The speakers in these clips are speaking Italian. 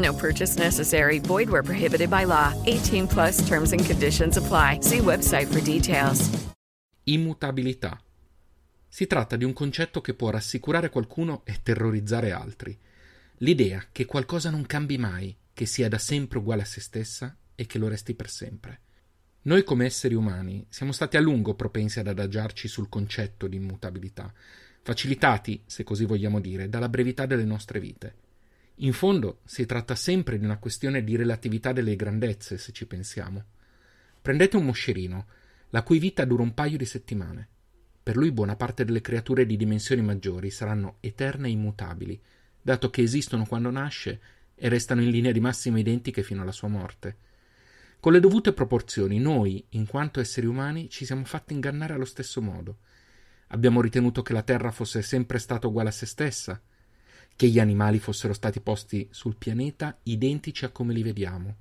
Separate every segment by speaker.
Speaker 1: No purchase necessary. Void where prohibited by law. 18 plus terms and conditions apply. See website for details.
Speaker 2: Immutabilità. Si tratta di un concetto che può rassicurare qualcuno e terrorizzare altri. L'idea che qualcosa non cambi mai, che sia da sempre uguale a se stessa e che lo resti per sempre. Noi come esseri umani siamo stati a lungo propensi ad adagiarci sul concetto di immutabilità, facilitati, se così vogliamo dire, dalla brevità delle nostre vite. In fondo si tratta sempre di una questione di relatività delle grandezze, se ci pensiamo. Prendete un moscerino, la cui vita dura un paio di settimane. Per lui buona parte delle creature di dimensioni maggiori saranno eterne e immutabili, dato che esistono quando nasce e restano in linea di massima identiche fino alla sua morte. Con le dovute proporzioni, noi, in quanto esseri umani, ci siamo fatti ingannare allo stesso modo. Abbiamo ritenuto che la Terra fosse sempre stata uguale a se stessa, che gli animali fossero stati posti sul pianeta identici a come li vediamo,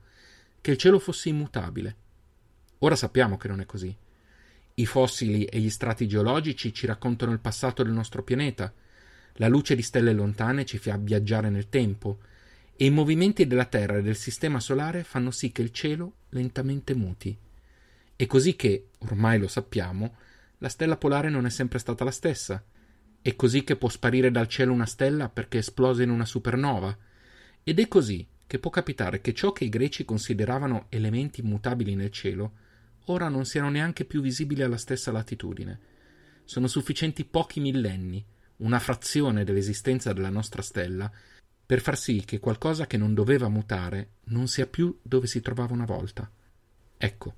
Speaker 2: che il cielo fosse immutabile. Ora sappiamo che non è così. I fossili e gli strati geologici ci raccontano il passato del nostro pianeta, la luce di stelle lontane ci fa viaggiare nel tempo, e i movimenti della Terra e del Sistema Solare fanno sì che il cielo lentamente muti. È così che, ormai lo sappiamo, la stella polare non è sempre stata la stessa. È così che può sparire dal cielo una stella perché esplose in una supernova. Ed è così che può capitare che ciò che i greci consideravano elementi immutabili nel cielo ora non siano neanche più visibili alla stessa latitudine. Sono sufficienti pochi millenni, una frazione dell'esistenza della nostra stella, per far sì che qualcosa che non doveva mutare non sia più dove si trovava una volta. Ecco,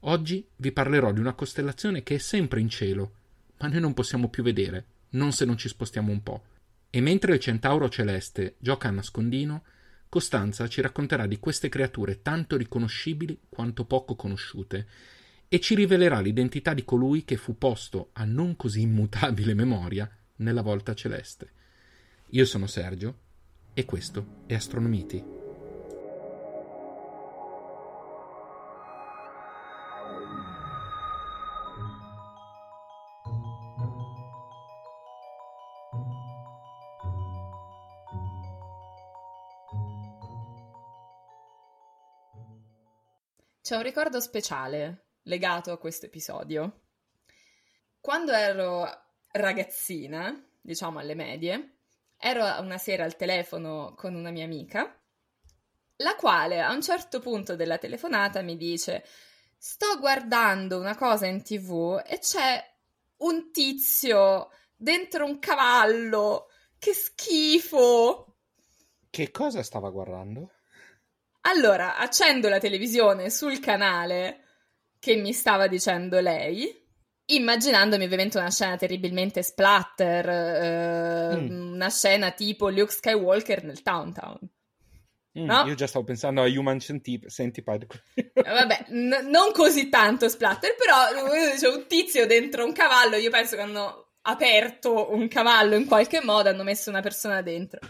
Speaker 2: oggi vi parlerò di una costellazione che è sempre in cielo, ma noi non possiamo più vedere, non se non ci spostiamo un po'. E mentre il centauro celeste gioca a nascondino, Costanza ci racconterà di queste creature tanto riconoscibili quanto poco conosciute e ci rivelerà l'identità di colui che fu posto a non così immutabile memoria nella volta celeste. Io sono Sergio e questo è Astronomiti.
Speaker 3: C'è un ricordo speciale legato a questo episodio. Quando ero ragazzina, diciamo alle medie, ero una sera al telefono con una mia amica, la quale a un certo punto della telefonata mi dice: Sto guardando una cosa in tv e c'è un tizio dentro un cavallo. Che schifo!
Speaker 2: Che cosa stava guardando?
Speaker 3: Allora, accendo la televisione sul canale che mi stava dicendo lei, immaginandomi ovviamente una scena terribilmente splatter, eh, mm. una scena tipo Luke Skywalker nel Towntown.
Speaker 2: Mm, no? Io già stavo pensando a Human Centipede.
Speaker 3: Eh, vabbè, n- non così tanto splatter, però c'è un tizio dentro un cavallo, io penso che hanno aperto un cavallo in qualche modo, hanno messo una persona dentro.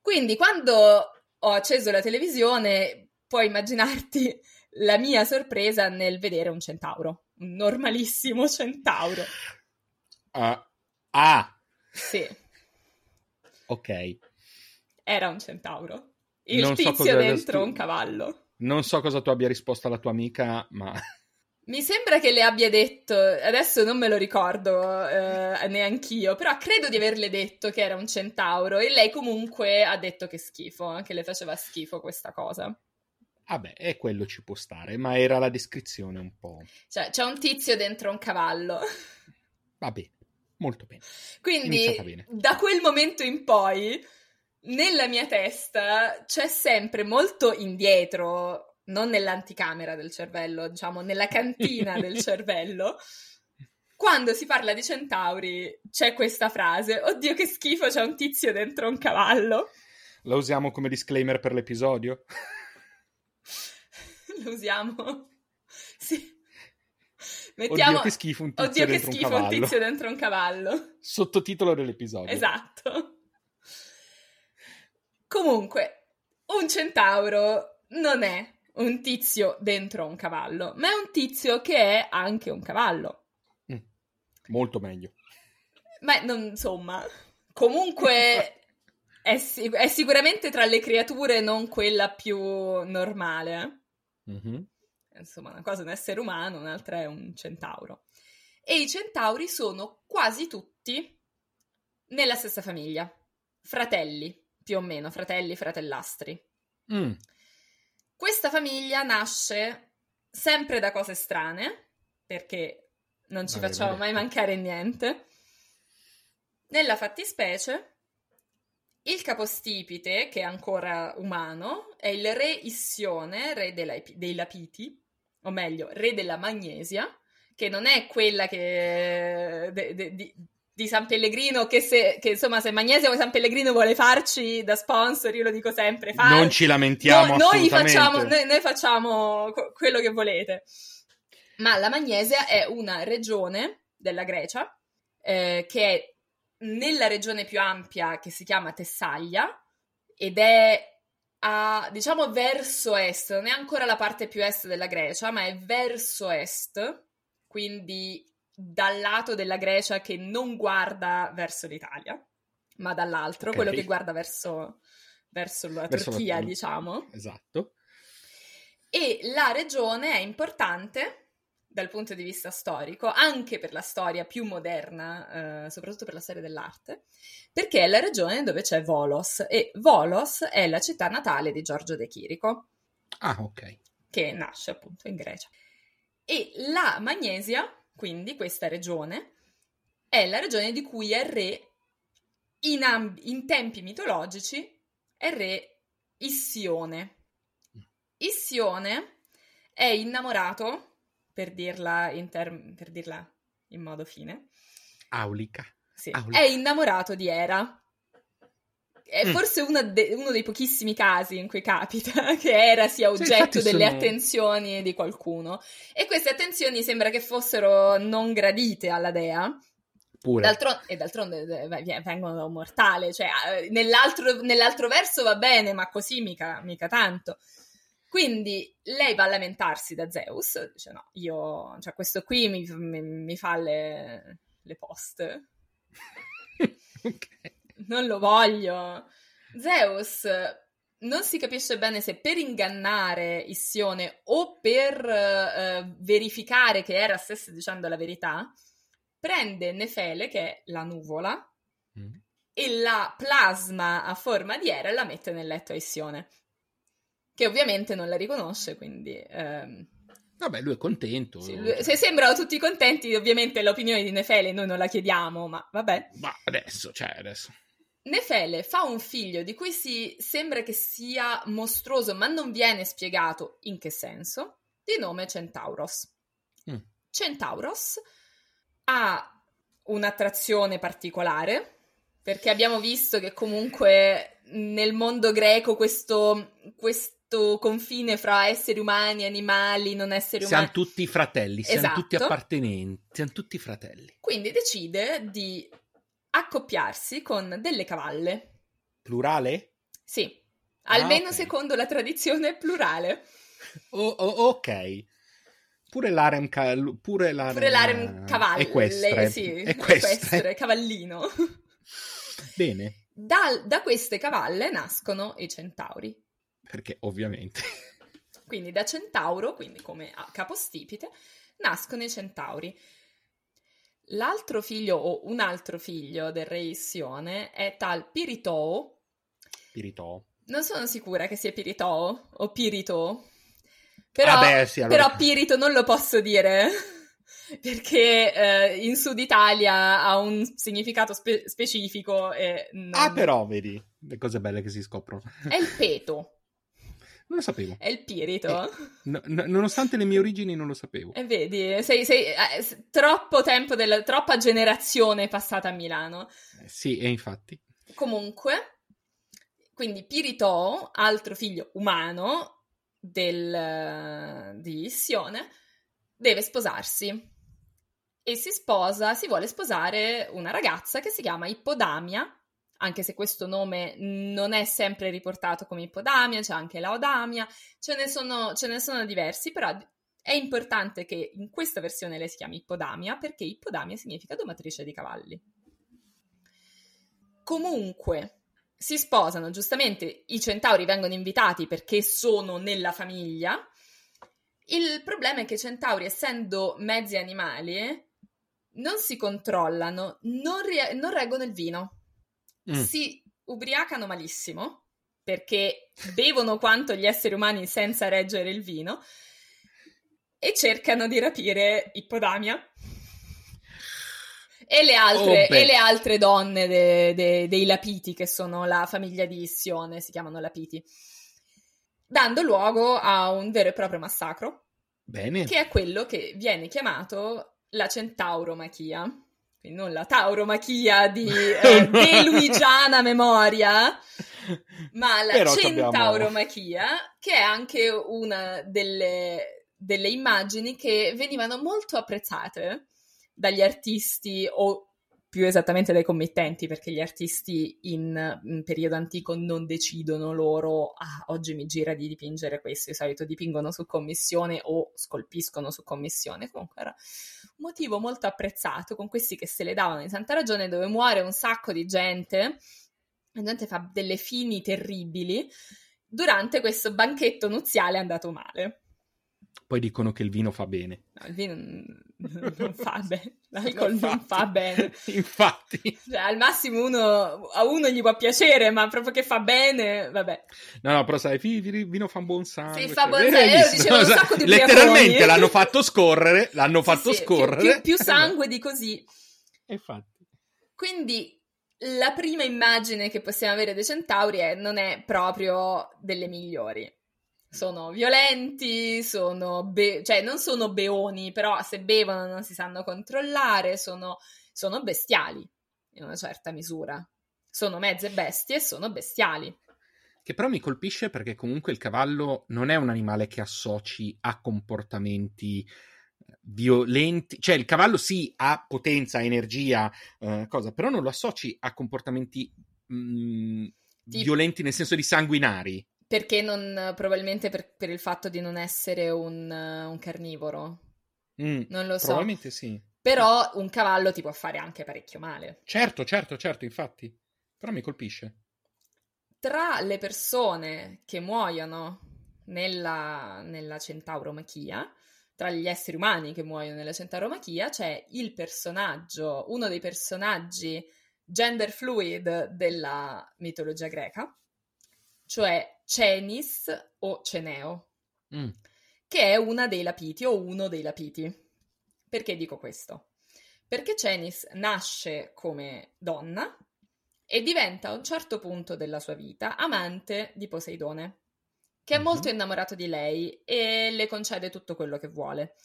Speaker 3: Quindi quando ho acceso la televisione, puoi immaginarti la mia sorpresa nel vedere un centauro, un normalissimo centauro.
Speaker 2: Uh, ah!
Speaker 3: Sì.
Speaker 2: Ok.
Speaker 3: Era un centauro. Il non tizio so dentro tu... un cavallo.
Speaker 2: Non so cosa tu abbia risposto alla tua amica, ma...
Speaker 3: Mi sembra che le abbia detto, adesso non me lo ricordo eh, neanch'io, però credo di averle detto che era un centauro e lei comunque ha detto che schifo, che le faceva schifo questa cosa.
Speaker 2: Vabbè, e quello ci può stare, ma era la descrizione un po'.
Speaker 3: Cioè, c'è un tizio dentro un cavallo.
Speaker 2: Va bene, molto bene.
Speaker 3: Quindi,
Speaker 2: bene.
Speaker 3: da quel momento in poi, nella mia testa c'è sempre molto indietro, non nell'anticamera del cervello, diciamo nella cantina del cervello. Quando si parla di centauri c'è questa frase: Oddio, che schifo, c'è un tizio dentro un cavallo.
Speaker 2: La usiamo come disclaimer per l'episodio?
Speaker 3: Lo usiamo? Sì. Mettiamo...
Speaker 2: Oddio, che schifo un tizio
Speaker 3: Oddio, che
Speaker 2: dentro un
Speaker 3: schifo un
Speaker 2: cavallo.
Speaker 3: tizio dentro un cavallo.
Speaker 2: Sottotitolo dell'episodio.
Speaker 3: Esatto. Comunque, un centauro non è un tizio dentro un cavallo, ma è un tizio che è anche un cavallo.
Speaker 2: Mm, molto meglio.
Speaker 3: Ma non, insomma, comunque è, si- è sicuramente tra le creature non quella più normale.
Speaker 2: Mhm.
Speaker 3: Insomma, una cosa è un essere umano, un'altra è un centauro. E i centauri sono quasi tutti nella stessa famiglia, fratelli, più o meno, fratelli, fratellastri.
Speaker 2: Mm,
Speaker 3: Questa famiglia nasce sempre da cose strane, perché non ci
Speaker 2: Vabbè,
Speaker 3: facciamo mai mancare niente. Nella fattispecie, il capostipite, che è ancora umano, è il re Issione, re dei Lapiti, o meglio, re della Magnesia, che non è quella che, de- de- di, di San Pellegrino, che, se, che insomma se Magnesia o San Pellegrino vuole farci da sponsor, io lo dico sempre, fa-
Speaker 2: Non ci lamentiamo
Speaker 3: noi, noi facciamo, noi, noi facciamo que- quello che volete. Ma la Magnesia è una regione della Grecia eh, che è nella regione più ampia che si chiama Tessaglia ed è a, diciamo verso est, non è ancora la parte più est della Grecia, ma è verso est, quindi dal lato della Grecia che non guarda verso l'Italia, ma dall'altro,
Speaker 2: Ok.
Speaker 3: quello che guarda verso, verso la
Speaker 2: Verso la-
Speaker 3: Turchia, diciamo.
Speaker 2: Esatto.
Speaker 3: E la regione è importante dal punto di vista storico, anche per la storia più moderna, eh, soprattutto per la storia dell'arte, perché è la regione dove c'è Volos e Volos è la città natale di Giorgio De Chirico,
Speaker 2: Ah, ok.
Speaker 3: che nasce appunto in Grecia. E la Magnesia, quindi questa regione, è la regione di cui è re in, amb- in tempi mitologici, è re Issione. Issione è innamorato, per dirla in, term- per dirla in modo fine,
Speaker 2: Aulica.
Speaker 3: sì,
Speaker 2: Aulica.
Speaker 3: è innamorato di Era. È
Speaker 2: Mm.
Speaker 3: forse una de- uno dei pochissimi casi in cui capita che Era sia oggetto
Speaker 2: infatti
Speaker 3: delle
Speaker 2: sono-
Speaker 3: attenzioni di qualcuno. E queste attenzioni sembra che fossero non gradite alla dea.
Speaker 2: Pure.
Speaker 3: D'altro- e d'altronde eh, vengono da un mortale, cioè eh, nell'altro, nell'altro verso va bene, ma così mica, mica tanto. Quindi lei va a lamentarsi da Zeus, dice no, io, cioè questo qui mi, mi- mi fa le, le poste,
Speaker 2: ok.
Speaker 3: Non lo voglio. Zeus non si capisce bene se per ingannare Issione o per eh, verificare che Era stesse dicendo la verità, prende Nefele, che è la nuvola,
Speaker 2: Mm.
Speaker 3: e la plasma a forma di Era e la mette nel letto a Issione. Che ovviamente non la riconosce, quindi... ehm,
Speaker 2: Vabbè, lui è contento.
Speaker 3: sì, lui- se sembrano tutti contenti, ovviamente l'opinione di Nefele noi non la chiediamo, ma vabbè.
Speaker 2: Ma adesso, cioè, adesso.
Speaker 3: Nefele fa un figlio di cui si sembra che sia mostruoso, ma non viene spiegato in che senso, di nome Centauros.
Speaker 2: Mm.
Speaker 3: Centauros ha un'attrazione particolare, perché abbiamo visto che comunque nel mondo greco questo, questo confine fra esseri umani, animali, non esseri umani...
Speaker 2: Siamo tutti fratelli, siamo
Speaker 3: Esatto.
Speaker 2: tutti appartenenti, siamo tutti fratelli.
Speaker 3: Quindi decide di accoppiarsi con delle cavalle.
Speaker 2: Plurale?
Speaker 3: Sì, almeno
Speaker 2: ok.
Speaker 3: secondo la tradizione plurale.
Speaker 2: O- o- ok. Pure l'arem, ca- pure l'arem,
Speaker 3: Pure l'arem cavalle,
Speaker 2: equestre.
Speaker 3: sì,
Speaker 2: Equestre.
Speaker 3: equestre, cavallino.
Speaker 2: Bene,
Speaker 3: Dal- da queste cavalle nascono i centauri.
Speaker 2: perché ovviamente.
Speaker 3: Quindi da centauro, quindi come capostipite, nascono i centauri. L'altro figlio o un altro figlio del re Issione è tal Piritoo.
Speaker 2: Piritò.
Speaker 3: Non sono sicura che sia Piritoo o Piritoo. Però,
Speaker 2: Ah, beh, sì, allora-
Speaker 3: però Pirito non lo posso dire perché eh, in Sud Italia ha un significato spe- specifico e non-
Speaker 2: Ah, però, vedi, le cose belle che si scoprono.
Speaker 3: è il peto,
Speaker 2: Non lo sapevo.
Speaker 3: è il pirito.
Speaker 2: No- no- nonostante le mie origini, non lo sapevo.
Speaker 3: E vedi, sei, sei eh, s- troppo tempo, della, troppa generazione passata a Milano.
Speaker 2: Eh, Sì, e infatti.
Speaker 3: Comunque, quindi Pirito, altro figlio umano del, di Issione, deve sposarsi. E si sposa, si vuole sposare una ragazza che si chiama Ippodamia, anche se questo nome non è sempre riportato come Ippodamia, c'è anche Laodamia, ce ne sono, ce ne sono diversi, però è importante che in questa versione lei si chiami Ippodamia perché Ippodamia significa domatrice di cavalli. Comunque, si sposano, giustamente i centauri vengono invitati perché sono nella famiglia. Il problema è che i centauri, essendo mezzi animali, non si controllano, non, rie- non reggono il vino.
Speaker 2: Mm.
Speaker 3: Si ubriacano malissimo perché bevono quanto gli esseri umani senza reggere il vino e cercano di rapire Ippodamia e le altre,
Speaker 2: Oh,
Speaker 3: e le altre donne de- de- dei Lapiti, che sono la famiglia di Issione, si chiamano Lapiti, dando luogo a un vero e proprio massacro,
Speaker 2: Bene.
Speaker 3: che è quello che viene chiamato la Centauromachia. Quindi non la tauromachia di eh, deluigiana memoria, ma la
Speaker 2: Però ci abbiamo-
Speaker 3: centauromachia, che è anche una delle, delle immagini che venivano molto apprezzate dagli artisti o più esattamente dai committenti, perché gli artisti in, in periodo antico non decidono loro, ah, oggi mi gira di dipingere questo, di solito dipingono su commissione o scolpiscono su commissione, comunque era un motivo molto apprezzato con questi che se le davano di santa ragione dove muore un sacco di gente, la gente fa delle fini terribili, durante questo banchetto nuziale è andato male.
Speaker 2: Poi dicono che il vino fa bene.
Speaker 3: No, il vino non, non fa bene, l'alcol non
Speaker 2: Infatti.
Speaker 3: fa bene.
Speaker 2: Infatti.
Speaker 3: Cioè, al massimo uno, a uno gli può piacere, ma proprio che fa bene, vabbè.
Speaker 2: No, no, però sai, il vino fa un buon sangue.
Speaker 3: Sì, fa
Speaker 2: cioè,
Speaker 3: buon
Speaker 2: hai
Speaker 3: sangue, io dicevo un sacco di
Speaker 2: Letteralmente l'hanno fatto scorrere, l'hanno
Speaker 3: Sì,
Speaker 2: fatto
Speaker 3: sì, più-
Speaker 2: scorrere.
Speaker 3: Più, più sangue di così.
Speaker 2: Infatti.
Speaker 3: Quindi la prima immagine che possiamo avere dei centauri è- non è proprio delle migliori. Sono violenti, sono be- cioè non sono beoni, però se bevono non si sanno controllare, sono, sono bestiali in una certa misura. Sono mezze bestie e sono bestiali.
Speaker 2: Che però mi colpisce perché comunque il cavallo non è un animale che associ a comportamenti eh, violenti, cioè il cavallo sì ha potenza, energia, eh, cosa, però non lo associ a comportamenti mm,
Speaker 3: Tipo-
Speaker 2: violenti nel senso di sanguinari.
Speaker 3: Perché non, probabilmente per, per il fatto di non essere un, un carnivoro.
Speaker 2: Mm,
Speaker 3: Non lo so.
Speaker 2: Probabilmente sì.
Speaker 3: Però un cavallo ti può fare anche parecchio male.
Speaker 2: Certo, certo, certo, infatti. Però mi colpisce.
Speaker 3: Tra le persone che muoiono nella, nella centauromachia, tra gli esseri umani che muoiono nella centauromachia, c'è il personaggio, uno dei personaggi gender fluid della mitologia greca, cioè Cenis o Ceneo,
Speaker 2: Mm.
Speaker 3: che è una dei Lapiti o uno dei Lapiti. Perché dico questo? Perché Cenis nasce come donna e diventa a un certo punto della sua vita amante di Poseidone, che è
Speaker 2: Mhm.
Speaker 3: molto innamorato di lei e le concede tutto quello che vuole.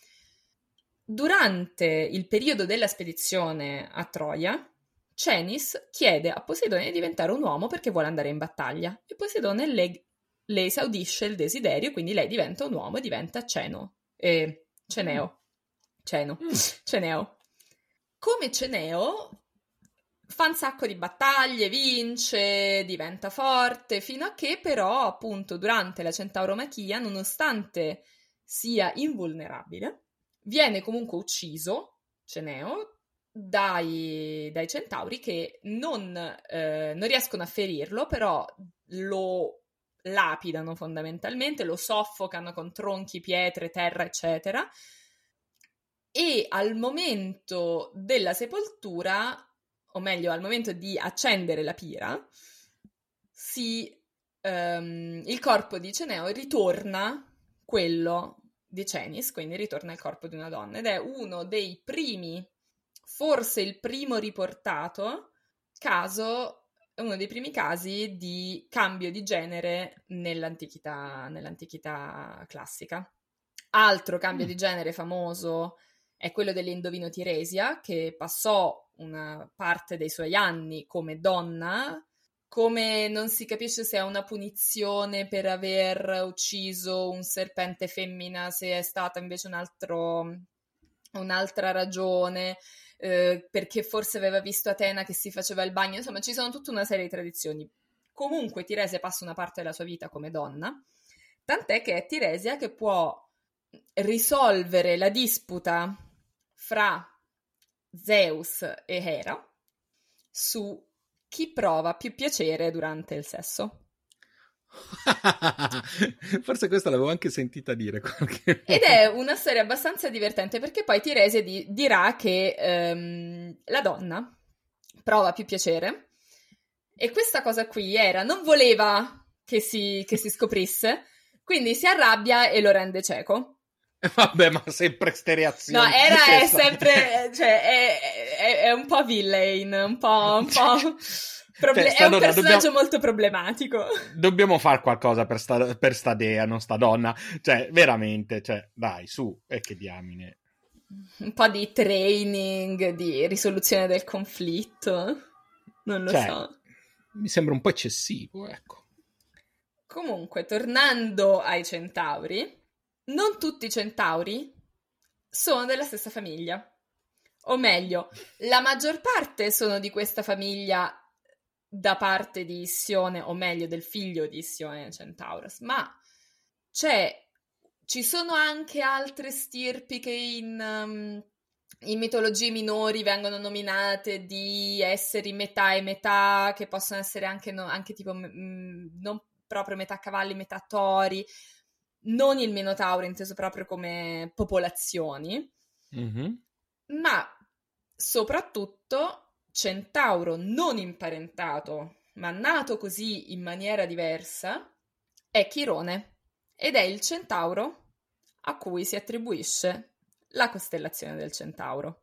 Speaker 3: Durante il periodo della spedizione a Troia, Cenis chiede a Poseidone di diventare un uomo perché vuole andare in battaglia e Poseidone le, le esaudisce il desiderio, quindi lei diventa un uomo e diventa Ceno. Eh, Ceneo. Ceno.
Speaker 2: Mm.
Speaker 3: Ceneo. Come Ceneo fa un sacco di battaglie, vince, diventa forte, fino a che però appunto durante la centauromachia, nonostante sia invulnerabile, viene comunque ucciso, Ceneo, dai, dai centauri che non, eh, non riescono a ferirlo, però lo lapidano fondamentalmente, lo soffocano con tronchi, pietre, terra, eccetera. E al momento della sepoltura, o meglio, al momento di accendere la pira, si, ehm, il corpo di Ceneo ritorna quello di Cenis, quindi ritorna il corpo di una donna, ed è uno dei primi, forse il primo riportato caso, uno dei primi casi di cambio di genere nell'antichità, nell'antichità classica. Altro cambio mm. di genere famoso è quello dell'Indovino Tiresia, che passò una parte dei suoi anni come donna, come non si capisce se è una punizione per aver ucciso un serpente femmina, se è stata invece un altro, un'altra ragione, eh, perché forse aveva visto Atena che si faceva il bagno, insomma ci sono tutta una serie di tradizioni. Comunque Tiresia passa una parte della sua vita come donna, tant'è che è Tiresia che può risolvere la disputa fra Zeus e Hera su chi prova più piacere durante il sesso.
Speaker 2: Forse questa l'avevo anche sentita dire. Qualche...
Speaker 3: Ed è una storia abbastanza divertente perché poi Tiresia di- dirà che ehm, la donna prova più piacere e questa cosa qui era, non voleva che si, che si scoprisse, quindi si arrabbia e lo rende cieco.
Speaker 2: Vabbè, ma sempre ste reazioni.
Speaker 3: No, era è sempre, cioè, è, è, è, un po' villain, un po', un po'... Proble- cioè, è un personaggio dobbiamo... molto problematico.
Speaker 2: Dobbiamo fare qualcosa per sta, per sta dea, non sta donna. Cioè, veramente, cioè, dai, su, e che diamine.
Speaker 3: Un po' di training, di risoluzione del conflitto. Non lo cioè, so.
Speaker 2: Mi sembra un po' eccessivo, ecco.
Speaker 3: Comunque, tornando ai centauri, non tutti i centauri sono della stessa famiglia. O meglio, la maggior parte sono di questa famiglia da parte di Issione, o meglio del figlio di Issione Centaurus, ma c'è, ci sono anche altre stirpi che in, um, in mitologie minori vengono nominate di esseri metà e metà, che possono essere anche, no, anche tipo mh, non proprio metà cavalli, metà tori, non il Minotauro inteso proprio come popolazioni, mm-hmm. ma soprattutto centauro non imparentato, ma nato così in maniera diversa, è Chirone ed è il centauro a cui si attribuisce la costellazione del centauro.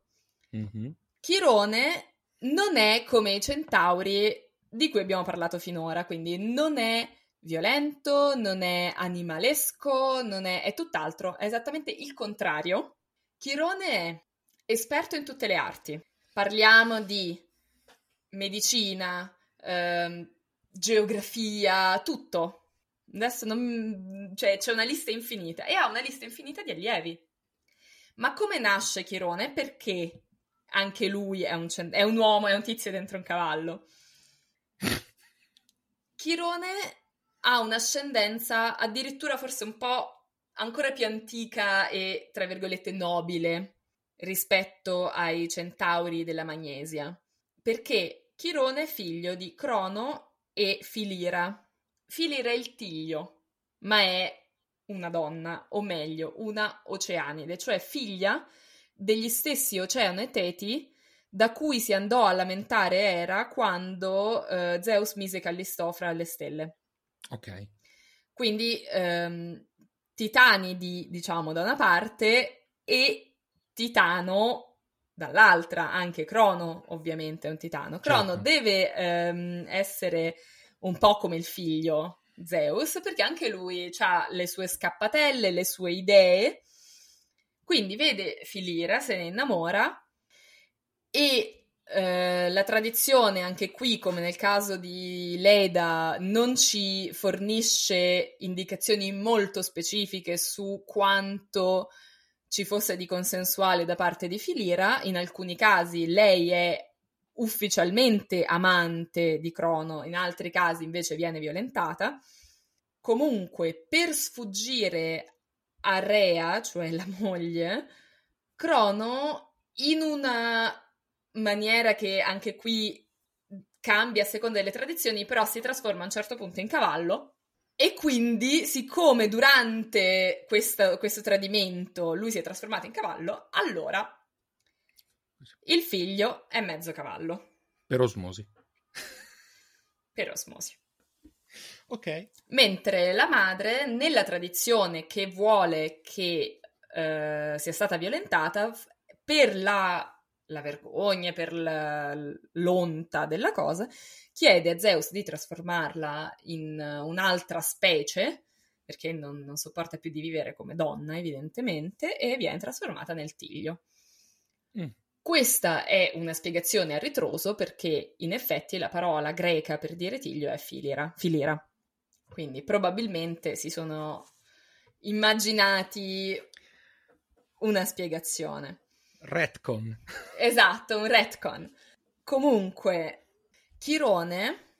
Speaker 3: Mm-hmm. Chirone non è come i centauri di cui abbiamo parlato finora, quindi non è violento, non è animalesco, non è, è tutt'altro, è esattamente il contrario. Chirone è esperto in tutte le arti. Parliamo di medicina, ehm, geografia, tutto. Adesso non, cioè, c'è una lista infinita e ha una lista infinita di allievi. Ma come nasce Chirone? Perché anche lui è un, è un uomo, è un tizio dentro un cavallo. Chirone ha un'ascendenza addirittura forse un po' ancora più antica e, tra virgolette, nobile rispetto ai centauri della Magnesia, perché Chirone è figlio di Crono e Filira. Filira è il tiglio, ma è una donna, o meglio, una oceanide, cioè figlia degli stessi Oceano e Teti da cui si andò a lamentare Era quando eh, Zeus mise Callistofra alle stelle.
Speaker 2: Ok.
Speaker 3: Quindi ehm, Titani di, diciamo, da una parte e Titano dall'altra, anche Crono ovviamente è un titano. Crono certo. deve ehm, essere un po' come il figlio Zeus, perché anche lui ha le sue scappatelle, le sue idee. Quindi vede Filira, se ne innamora e eh, la tradizione, anche qui, come nel caso di Leda, non ci fornisce indicazioni molto specifiche su quanto ci fosse di consensuale da parte di Filira. In alcuni casi lei è ufficialmente amante di Crono, in altri casi invece viene violentata. Comunque, per sfuggire a Rea, cioè la moglie, Crono in una maniera che anche qui cambia a seconda delle tradizioni, però si trasforma a un certo punto in cavallo. E quindi, siccome durante questo, questo tradimento lui si è trasformato in cavallo, allora il figlio è mezzo cavallo.
Speaker 2: Per osmosi.
Speaker 3: Per osmosi.
Speaker 2: Ok.
Speaker 3: Mentre la madre, nella tradizione che vuole che eh, sia stata violentata, per la, la vergogna, per la- l'onta della cosa, chiede a Zeus di trasformarla in eh, un'altra specie, perché non, non sopporta più di vivere come donna, evidentemente, e viene trasformata nel tiglio.
Speaker 2: Mm.
Speaker 3: Questa è una spiegazione a ritroso perché in effetti la parola greca per dire tiglio è filira, filira. Quindi probabilmente si sono immaginati una spiegazione.
Speaker 2: Retcon.
Speaker 3: Esatto, un retcon. Comunque, Chirone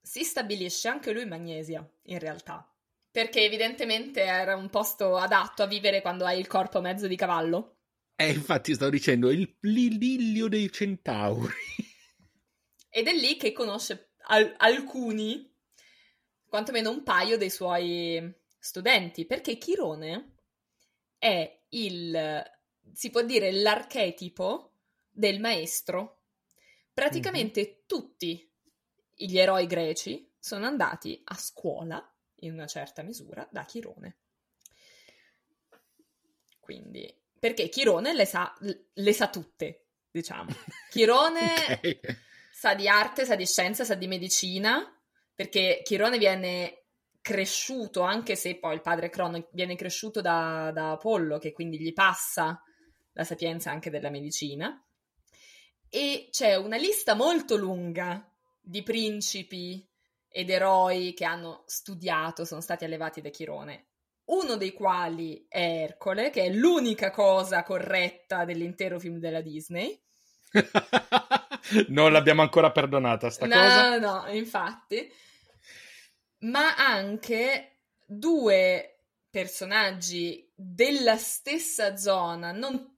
Speaker 3: si stabilisce anche lui in Magnesia, in realtà. Perché evidentemente era un posto adatto a vivere quando hai il corpo mezzo di cavallo.
Speaker 2: Eh, infatti stavo dicendo il l'idillio dei centauri.
Speaker 3: Ed è lì che conosce al- alcuni, quantomeno un paio dei suoi studenti, perché Chirone è il, si può dire, l'archetipo del maestro. Praticamente tutti gli eroi greci sono andati a scuola, in una certa misura, da Chirone. Quindi, perché Chirone le sa, le sa tutte, diciamo. Chirone
Speaker 2: Ok.
Speaker 3: sa di arte, sa di scienza, sa di medicina, perché Chirone viene cresciuto, anche se poi il padre Crono viene cresciuto da, da Apollo, che quindi gli passa la sapienza anche della medicina. E c'è una lista molto lunga di principi ed eroi che hanno studiato, sono stati allevati da Chirone. Uno dei quali è Ercole, che è l'unica cosa corretta dell'intero film della Disney.
Speaker 2: non l'abbiamo ancora perdonata sta
Speaker 3: no,
Speaker 2: cosa.
Speaker 3: no, infatti. Ma anche due personaggi della stessa zona, non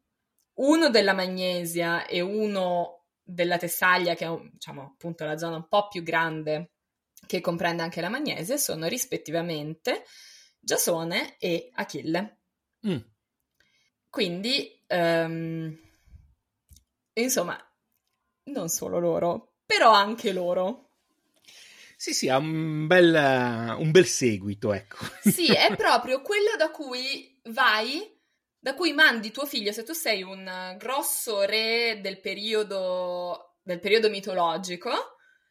Speaker 3: uno della Magnesia e uno della Tessaglia, che è diciamo appunto la zona un po' più grande che comprende anche la Magnesia, sono rispettivamente Giasone e Achille.
Speaker 2: Mm.
Speaker 3: Quindi, ehm, insomma, non solo loro, però anche loro.
Speaker 2: Sì, sì, ha un bel, un bel seguito, ecco.
Speaker 3: Sì, è proprio quello da cui vai, da cui mandi tuo figlio, se tu sei un eh, grosso re del periodo, del periodo mitologico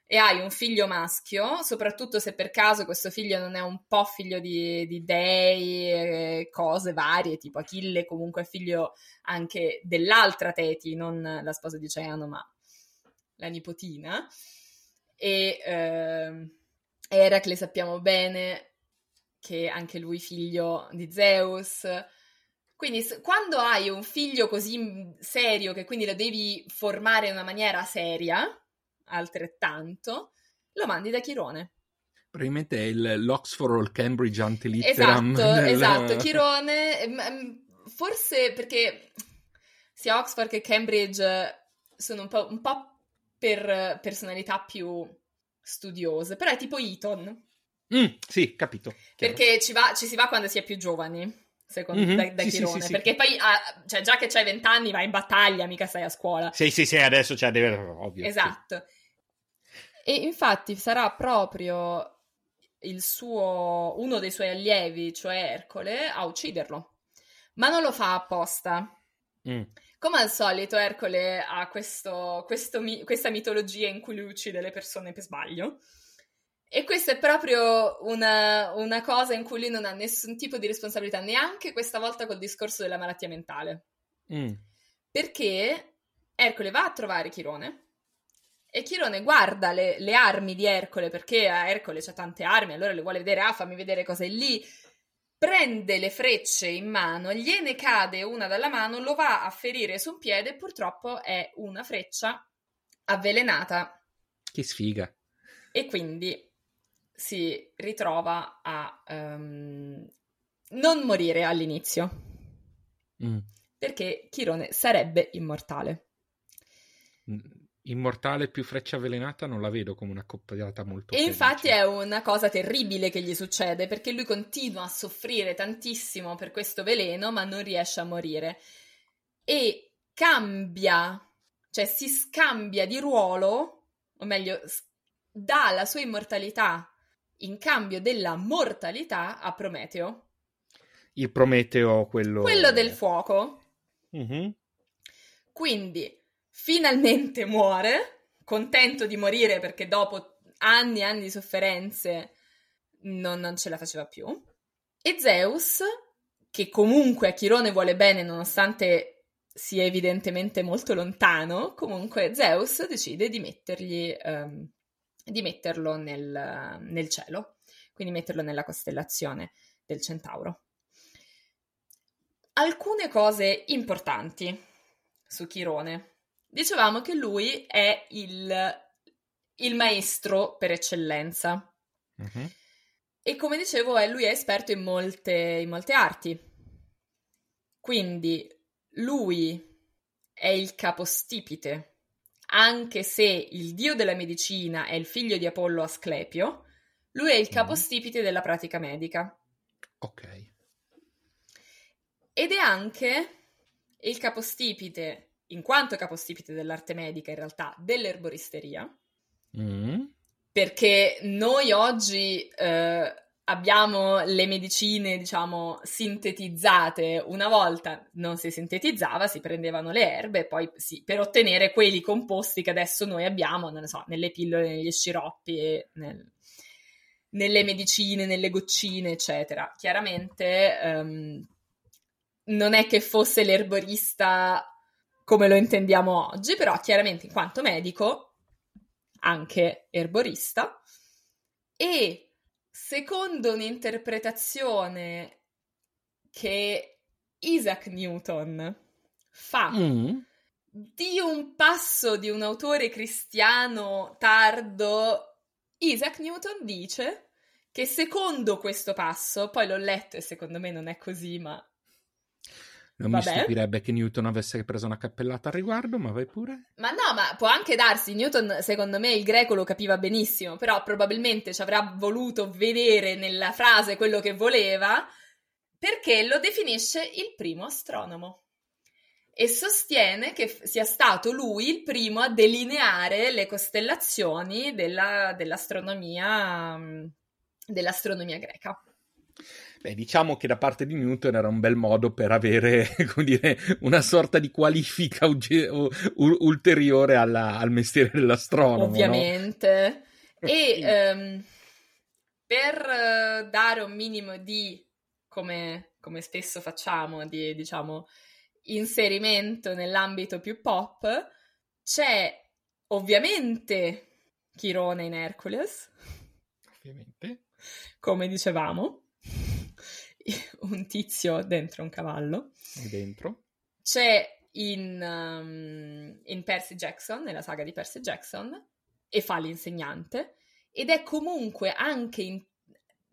Speaker 3: e hai un figlio maschio, soprattutto se per caso questo figlio non è un po' figlio di, di dei, cose varie, tipo Achille comunque è figlio anche dell'altra Teti, non la sposa di Oceano, ma la nipotina. E ehm, Eracle sappiamo bene che anche lui figlio di Zeus. Quindi quando hai un figlio così mm, serio che quindi lo devi formare in una maniera seria, altrettanto, lo mandi da Chirone.
Speaker 2: Probabilmente è il, l'Oxford o il Cambridge Antilitteram.
Speaker 3: Esatto,
Speaker 2: del-
Speaker 3: esatto, Chirone, ehm, ehm, forse perché sia Oxford che Cambridge sono un po', un po' per personalità più studiose, però è tipo Eton,
Speaker 2: Mm, sì, capito. chiaro.
Speaker 3: perché ci, va- ci si va quando si è più giovani. Secondo
Speaker 2: Mhm,
Speaker 3: da, da
Speaker 2: sì,
Speaker 3: Chirone,
Speaker 2: sì, sì.
Speaker 3: perché poi ah, cioè, già che c'hai vent'anni vai in battaglia, mica stai a scuola.
Speaker 2: Sì, sì, sì, adesso c'è, deve... ovvio. sì.
Speaker 3: Esatto. E infatti sarà proprio il suo, uno dei suoi allievi, cioè Ercole, a ucciderlo. Ma non lo fa apposta.
Speaker 2: Mm.
Speaker 3: Come al solito, Ercole ha questo- questo questa mitologia in cui lui uccide le persone per sbaglio. E questa è proprio una, una cosa in cui lui non ha nessun tipo di responsabilità, neanche questa volta col discorso della malattia mentale.
Speaker 2: Mm.
Speaker 3: Perché Ercole va a trovare Chirone e Chirone guarda le, le armi di Ercole perché a Ercole c'ha tante armi, allora le vuole vedere, ah fammi vedere cosa è lì. Prende le frecce in mano, gliene cade una dalla mano, lo va a ferire su un piede e purtroppo è una freccia avvelenata
Speaker 2: Che sfiga.
Speaker 3: e quindi si ritrova a ehm, non morire all'inizio
Speaker 2: Mm.
Speaker 3: perché Chirone sarebbe immortale.
Speaker 2: Mm. Immortale più freccia avvelenata non la vedo come una coppaiata molto
Speaker 3: E
Speaker 2: felice.
Speaker 3: infatti è una cosa terribile che gli succede perché lui continua a soffrire tantissimo per questo veleno, ma non riesce a morire. E cambia, cioè si scambia di ruolo, o meglio, dà la sua immortalità in cambio della mortalità a Prometeo.
Speaker 2: Il Prometeo, quello...
Speaker 3: Quello del fuoco.
Speaker 2: Mhm.
Speaker 3: Quindi finalmente muore, contento di morire perché dopo anni e anni di sofferenze non, non ce la faceva più. E Zeus, che comunque a Chirone vuole bene nonostante sia evidentemente molto lontano, comunque Zeus decide di mettergli, ehm, di metterlo nel, nel cielo, quindi metterlo nella costellazione del Centauro. Alcune cose importanti su Chirone. Dicevamo che lui è il, il maestro per eccellenza.
Speaker 2: Mhm.
Speaker 3: E come dicevo, è- lui è esperto in molte, in molte arti. Quindi lui è il capostipite, anche se il dio della medicina è il figlio di Apollo Asclepio, lui è il capostipite della pratica medica.
Speaker 2: Ok.
Speaker 3: Ed è anche il capostipite, in quanto capostipite dell'arte medica in realtà, dell'erboristeria,
Speaker 2: Mm.
Speaker 3: perché noi oggi eh, abbiamo le medicine, diciamo, sintetizzate. Una volta non si sintetizzava, si prendevano le erbe e poi sì, per ottenere quelli composti che adesso noi abbiamo, non so, nelle pillole, negli sciroppi nel- nelle medicine, nelle goccine, eccetera. Chiaramente ehm, non è che fosse l'erborista come lo intendiamo oggi, però chiaramente in quanto medico anche erborista e secondo un'interpretazione che Isaac Newton fa
Speaker 2: Mm.
Speaker 3: di un passo di un autore cristiano tardo, Isaac Newton dice che secondo questo passo, poi l'ho letto e secondo me non è così, ma
Speaker 2: Non mi
Speaker 3: Vabbè.
Speaker 2: stupirebbe che Newton avesse preso una cappellata al riguardo, ma vai pure.
Speaker 3: Ma no, ma può anche darsi. Newton, secondo me, il greco lo capiva benissimo, però probabilmente ci avrà voluto vedere nella frase quello che voleva, perché lo definisce il primo astronomo. E sostiene che sia stato lui il primo a delineare le costellazioni della- dell'astronomia, dell'astronomia greca.
Speaker 2: Beh, diciamo che da parte di Newton era un bel modo per avere, come dire, una sorta di qualifica uge- u- ulteriore alla- al mestiere dell'astronomo. no?
Speaker 3: ovviamente. E ehm, per eh, dare un minimo di, come, come spesso facciamo, di diciamo inserimento nell'ambito più pop, c'è ovviamente Chirone in Hercules,
Speaker 2: Ovviamente.
Speaker 3: come dicevamo, un tizio dentro un cavallo.
Speaker 2: Dentro.
Speaker 3: C'è in, um, in Percy Jackson, nella saga di Percy Jackson, e fa l'insegnante, ed è comunque anche in,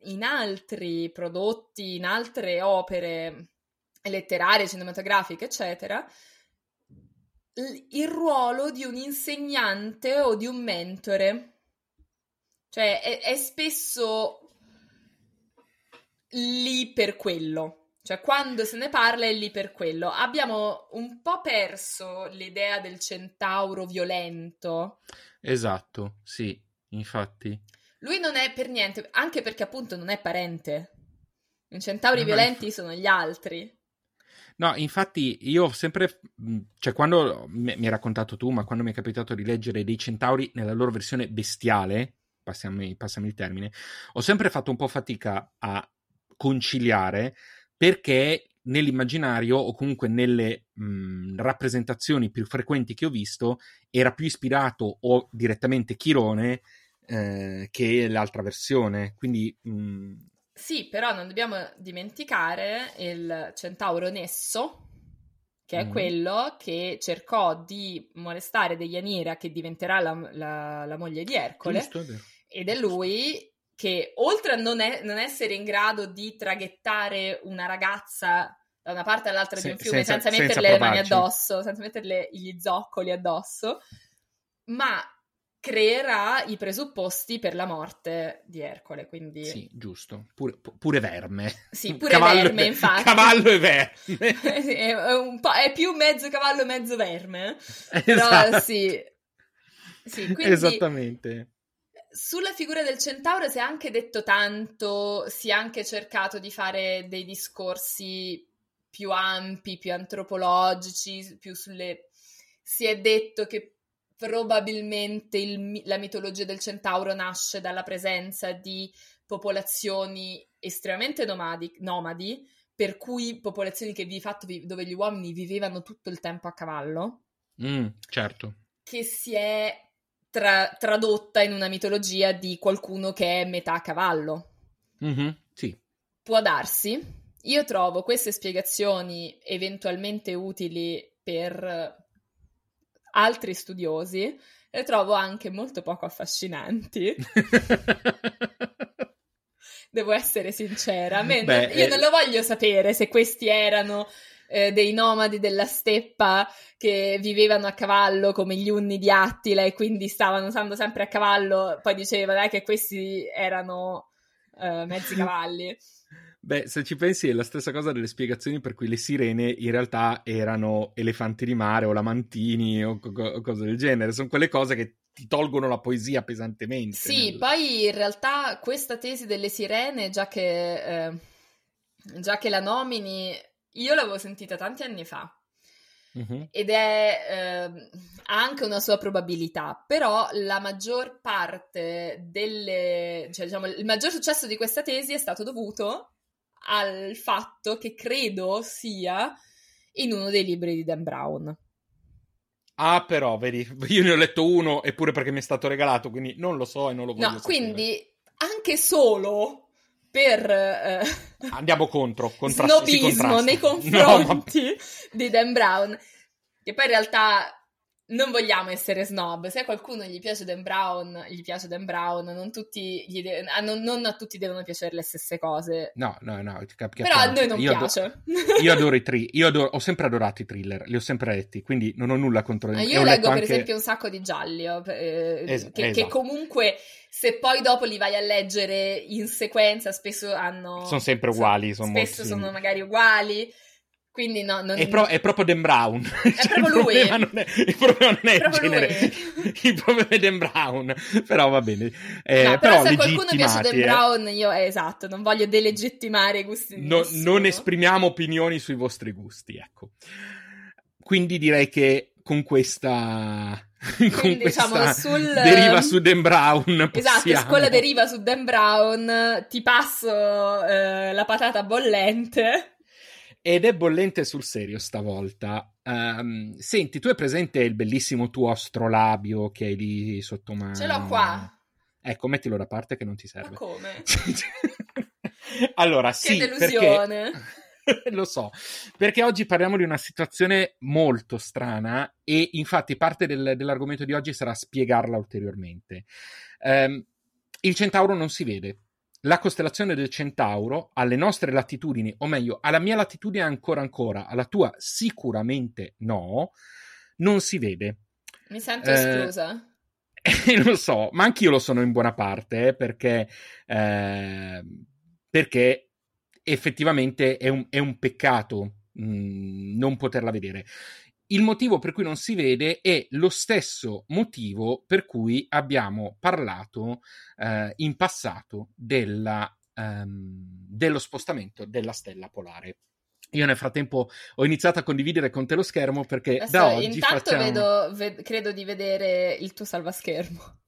Speaker 3: in altri prodotti, in altre opere letterarie, cinematografiche, eccetera, il ruolo di un insegnante o di un mentore. Cioè, è, è spesso lì per quello. Cioè, quando se ne parla è lì per quello. Abbiamo un po' perso l'idea del centauro violento.
Speaker 2: Esatto, sì, infatti.
Speaker 3: Lui non è per niente, anche perché appunto non è parente. I centauri
Speaker 2: No,
Speaker 3: violenti
Speaker 2: inf-
Speaker 3: sono gli altri.
Speaker 2: No, infatti io ho sempre, cioè quando mi mi hai raccontato tu, ma quando mi è capitato di leggere dei centauri nella loro versione bestiale, passiamo, passami il termine, ho sempre fatto un po' fatica a conciliare perché nell'immaginario o comunque nelle mh, rappresentazioni più frequenti che ho visto era più ispirato o direttamente Chirone eh, che l'altra versione. Quindi mh,
Speaker 3: Sì, però non dobbiamo dimenticare il centauro Nesso, che è
Speaker 2: Mm.
Speaker 3: quello che cercò di molestare Deianira, che diventerà la, la- la moglie di Ercole.
Speaker 2: giusto.
Speaker 3: Ed è lui che, oltre a non, è- non essere in grado di traghettare una ragazza da una parte all'altra
Speaker 2: Se-
Speaker 3: di un fiume
Speaker 2: senza-
Speaker 3: senza,
Speaker 2: senza
Speaker 3: metterle le mani addosso, senza metterle gli zoccoli addosso, ma creerà i presupposti per la morte di Ercole. Quindi,
Speaker 2: Sì, giusto. Pure, pu- pure verme.
Speaker 3: Sì, pure
Speaker 2: Cavallo
Speaker 3: verme,
Speaker 2: e-
Speaker 3: infatti.
Speaker 2: Cavallo e verme.
Speaker 3: è, è più mezzo cavallo, mezzo verme. Però
Speaker 2: Esatto.
Speaker 3: sì. Sì, quindi
Speaker 2: Esattamente.
Speaker 3: Sulla figura del centauro si è anche detto tanto, si è anche cercato di fare dei discorsi più ampi, più antropologici, più sulle... Si è detto che probabilmente il, la mitologia del centauro nasce dalla presenza di popolazioni estremamente nomadi, nomadi per cui popolazioni che di fatto dove gli uomini vivevano tutto il tempo a cavallo.
Speaker 2: Mm, certo.
Speaker 3: Che si è tra- tradotta in una mitologia di qualcuno che è metà cavallo.
Speaker 2: Mm-hmm, sì.
Speaker 3: Può darsi. Io trovo queste spiegazioni eventualmente utili per altri studiosi, le trovo anche molto poco affascinanti. Devo essere sincera. Me, Beh, io eh... non lo voglio sapere se questi erano eh, dei nomadi della steppa che vivevano a cavallo come gli unni di Attila e quindi stavano usando sempre a cavallo. Poi diceva dai, che questi erano eh, mezzi cavalli.
Speaker 2: Beh, se ci pensi è la stessa cosa delle spiegazioni per cui le sirene in realtà erano elefanti di mare o lamantini o, co- o cose del genere. Sono quelle cose che ti tolgono la poesia pesantemente.
Speaker 3: Sì, nel... poi in realtà questa tesi delle sirene, già che, eh, già che la nomini, io l'avevo sentita tanti anni fa. Uh-huh. Ed è eh, ha anche una sua probabilità, però la maggior parte delle, cioè diciamo, il maggior successo di questa tesi è stato dovuto al fatto che credo sia in uno dei libri di Dan Brown.
Speaker 2: Ah, però, vedi, io ne ho letto uno, eppure perché mi è stato regalato, quindi non lo so e non lo voglio
Speaker 3: No, sapere. quindi anche solo per... Eh,
Speaker 2: Andiamo contro,
Speaker 3: contra- snobismo nei confronti no, ma... di Dan Brown, che poi in realtà non vogliamo essere snob. Se a qualcuno gli piace Dan Brown, gli piace Dan Brown, non, tutti de- ah, non, non, a tutti devono piacere le stesse cose.
Speaker 2: No, no, no.
Speaker 3: Cap- Però a noi non io piace.
Speaker 2: Adoro, io adoro i thriller. Io adoro, ho sempre adorato i thriller, li ho sempre letti, quindi non ho nulla contro
Speaker 3: di Io leggo per esempio un sacco di gialli, oh, eh, es- che, esatto. che comunque se poi dopo li vai a leggere in sequenza, spesso hanno.
Speaker 2: Sono sempre uguali. Sono
Speaker 3: spesso molti... sono magari uguali. Quindi no, non...
Speaker 2: è, pro- è, proprio Dan Brown.
Speaker 3: È cioè, proprio lui.
Speaker 2: Il problema non è, il problema non è il genere. Il problema è Dan Brown. Però va bene. Eh,
Speaker 3: no,
Speaker 2: però,
Speaker 3: però se qualcuno piace Dan eh. Brown, io eh, esatto, non voglio delegittimare i gusti
Speaker 2: no, Non esprimiamo opinioni sui vostri gusti, ecco. Quindi direi che con questa con Quindi, diciamo, sul... deriva su Dan Brown.
Speaker 3: Possiamo. Esatto, con la deriva su Dan Brown ti passo eh, la patata bollente.
Speaker 2: Ed è bollente sul serio stavolta. Um, senti, tu hai presente il bellissimo tuo astrolabio che hai lì sotto mano?
Speaker 3: Ce l'ho qua.
Speaker 2: Ecco, mettilo da parte che non ti serve.
Speaker 3: Ma come?
Speaker 2: allora,
Speaker 3: che
Speaker 2: sì,
Speaker 3: delusione.
Speaker 2: Perché... Lo so, perché oggi parliamo di una situazione molto strana e infatti parte del, dell'argomento di oggi sarà spiegarla ulteriormente. Um, il centauro non si vede, la costellazione del Centauro alle nostre latitudini, o meglio, alla mia latitudine ancora ancora, alla tua sicuramente no, non si vede.
Speaker 3: Mi sento eh, esclusa.
Speaker 2: Eh, lo so, ma anch'io lo sono in buona parte, eh, perché, eh, perché effettivamente è un, è un peccato mh, mm, non poterla vedere il motivo per cui non si vede è lo stesso motivo per cui abbiamo parlato eh, in passato della, um, dello spostamento della stella polare. Io nel frattempo ho iniziato a condividere con te lo schermo perché Adesso, da oggi
Speaker 3: intanto
Speaker 2: facciamo...
Speaker 3: vedo, ved- credo di vedere il tuo salvaschermo.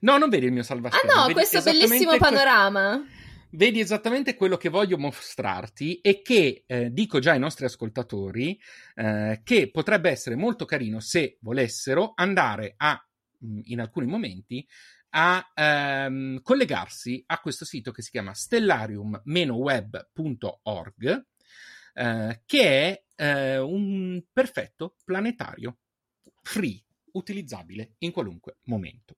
Speaker 2: No, non vedi il mio salvaschermo.
Speaker 3: Ah no, questo bellissimo panorama
Speaker 2: vedi esattamente quello che voglio mostrarti e che eh, dico già ai nostri ascoltatori eh, che potrebbe essere molto carino se volessero andare a, mm, in alcuni momenti, a ehm, collegarsi a questo sito che si chiama stellarium-web.org, eh, che è eh, un perfetto planetario free, utilizzabile in qualunque momento.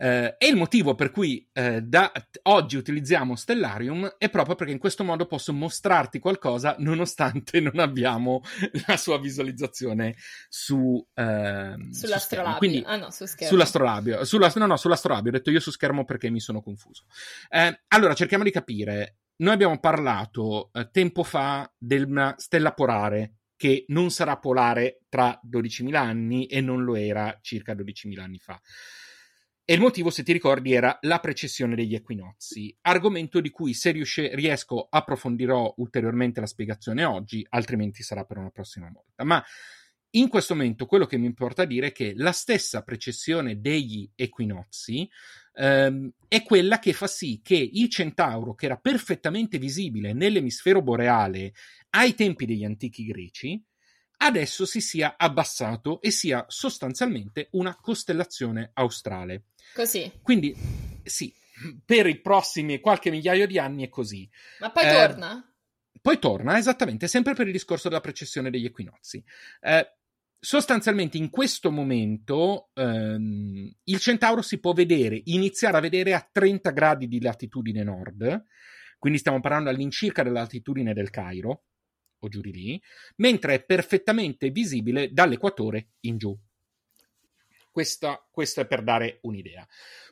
Speaker 2: Eh, e il motivo per cui eh, da oggi utilizziamo Stellarium è proprio perché in questo modo posso mostrarti qualcosa nonostante non abbiamo la sua visualizzazione su eh,
Speaker 3: sull'astrolabio.
Speaker 2: Su Quindi,
Speaker 3: ah no, su schermo.
Speaker 2: Sull'astrolabio. Sulla, no, no, sull'astrolabio. Ho detto io su schermo perché mi sono confuso. Eh, allora, cerchiamo di capire. Noi abbiamo parlato eh, tempo fa della stella polare che non sarà polare tra 12.000 anni e non lo era circa 12.000 anni fa. E il motivo, se ti ricordi, era la precessione degli equinozi, argomento di cui se riusce, riesco approfondirò ulteriormente la spiegazione oggi, altrimenti sarà per una prossima volta. Ma in questo momento quello che mi importa dire è che la stessa precessione degli equinozi ehm, è quella che fa sì che il centauro, che era perfettamente visibile nell'emisfero boreale ai tempi degli antichi greci, adesso si sia abbassato e sia sostanzialmente una costellazione australe.
Speaker 3: Così.
Speaker 2: Quindi, sì, per i prossimi qualche migliaio di anni è così.
Speaker 3: Ma poi eh, torna?
Speaker 2: Poi torna, esattamente, sempre per il discorso della precessione degli equinozi. Eh, sostanzialmente in questo momento ehm, il centauro si può vedere, iniziare a vedere a 30 gradi di latitudine nord, quindi stiamo parlando all'incirca della latitudine del Cairo, o giù di lì, mentre è perfettamente visibile dall'equatore in giù. Questa, questo è per dare un'idea.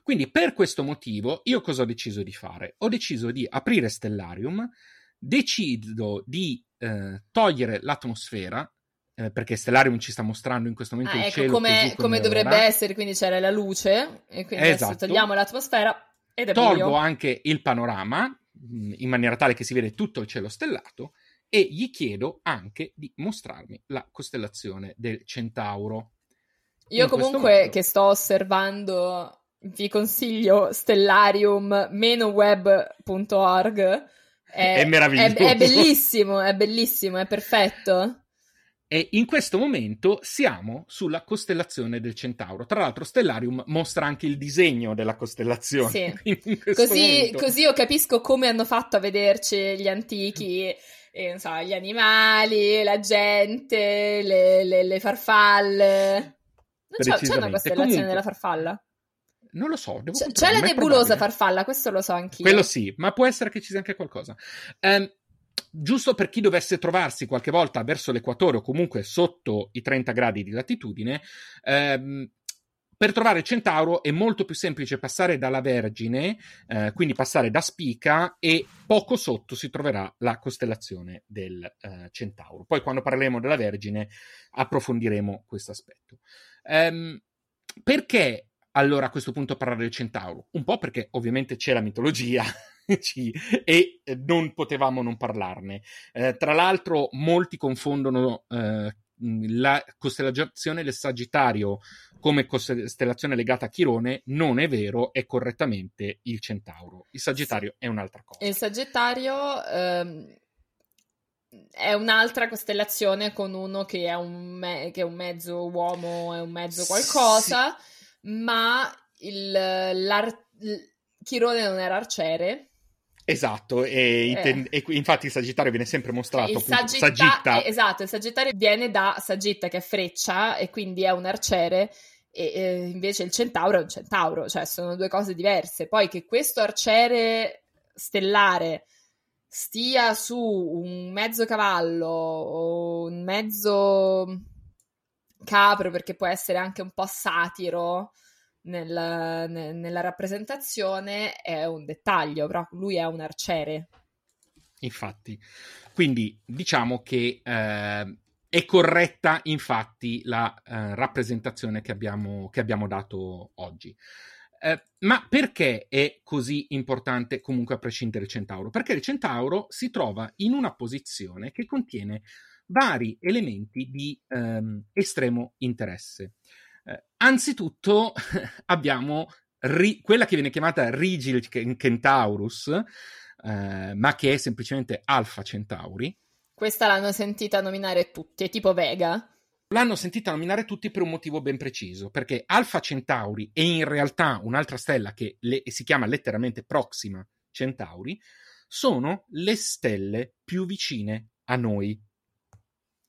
Speaker 2: Quindi, per questo motivo, io cosa ho deciso di fare? Ho deciso di aprire Stellarium, decido di eh, togliere l'atmosfera, eh, perché Stellarium ci sta mostrando in questo momento
Speaker 3: ah,
Speaker 2: il
Speaker 3: ecco,
Speaker 2: cielo
Speaker 3: come, come dovrebbe essere, quindi c'era la luce, e quindi esatto. adesso togliamo l'atmosfera ed è
Speaker 2: Tolgo
Speaker 3: buio.
Speaker 2: anche il panorama, in maniera tale che si vede tutto il cielo stellato, e gli chiedo anche di mostrarmi la costellazione del Centauro.
Speaker 3: Io comunque che sto osservando, vi consiglio stellarium-web.org. È,
Speaker 2: è meraviglioso.
Speaker 3: È, è bellissimo, è bellissimo, è perfetto.
Speaker 2: E in questo momento siamo sulla costellazione del Centauro. Tra l'altro, Stellarium mostra anche il disegno della costellazione.
Speaker 3: Sì. Così, così, io capisco come hanno fatto a vederci gli antichi e, so, gli animali, la gente, le, le, le farfalle. C'è, c'è una costellazione Comunque, della farfalla?
Speaker 2: Non lo so.
Speaker 3: C'è, c'è la nebulosa farfalla, questo lo so anch'io.
Speaker 2: Quello sì, ma può essere che ci sia anche qualcosa. Um, giusto per chi dovesse trovarsi qualche volta verso l'equatore o comunque sotto i 30 gradi di latitudine, ehm, per trovare Centauro è molto più semplice passare dalla Vergine, eh, quindi passare da Spica e poco sotto si troverà la costellazione del eh, Centauro. Poi quando parleremo della Vergine approfondiremo questo aspetto. Um, perché allora a questo punto parlare del Centauro? Un po' perché ovviamente c'è la mitologia e non potevamo non parlarne. Eh, tra l'altro molti confondono eh, la costellazione del Sagittario come costellazione legata a Chirone non è vero, è correttamente il Centauro. Il Sagittario sì. è un'altra cosa.
Speaker 3: Il Sagittario ehm, è un'altra costellazione con uno che è un, me- che è un mezzo uomo, è un mezzo qualcosa, sì. ma il, Chirone non era arciere
Speaker 2: Esatto, e, eh. e, infatti il Sagittario viene sempre mostrato il appunto,
Speaker 3: sagitta-
Speaker 2: Sagitta.
Speaker 3: Eh, esatto, il Sagittario viene da Sagitta che è freccia e quindi è un arciere e, e invece il Centauro è un Centauro, cioè sono due cose diverse. Poi che questo arciere stellare stia su un mezzo cavallo o un mezzo capro perché può essere anche un po' satiro nel, ne, nella rappresentazione è un dettaglio, però lui è un arciere.
Speaker 2: Infatti, quindi diciamo che eh, è corretta infatti la eh, rappresentazione che abbiamo, che abbiamo dato oggi. Eh, ma perché è così importante comunque a prescindere il centauro? Perché il centauro si trova in una posizione che contiene vari elementi di ehm, estremo interesse. Eh, anzitutto abbiamo ri- quella che viene chiamata Rigil Centaurus, eh, ma che è semplicemente Alpha Centauri.
Speaker 3: Questa l'hanno sentita nominare tutti, è tipo Vega.
Speaker 2: L'hanno sentita nominare tutti per un motivo ben preciso, perché Alpha Centauri è in realtà un'altra stella che le- si chiama letteralmente Proxima Centauri, sono le stelle più vicine a noi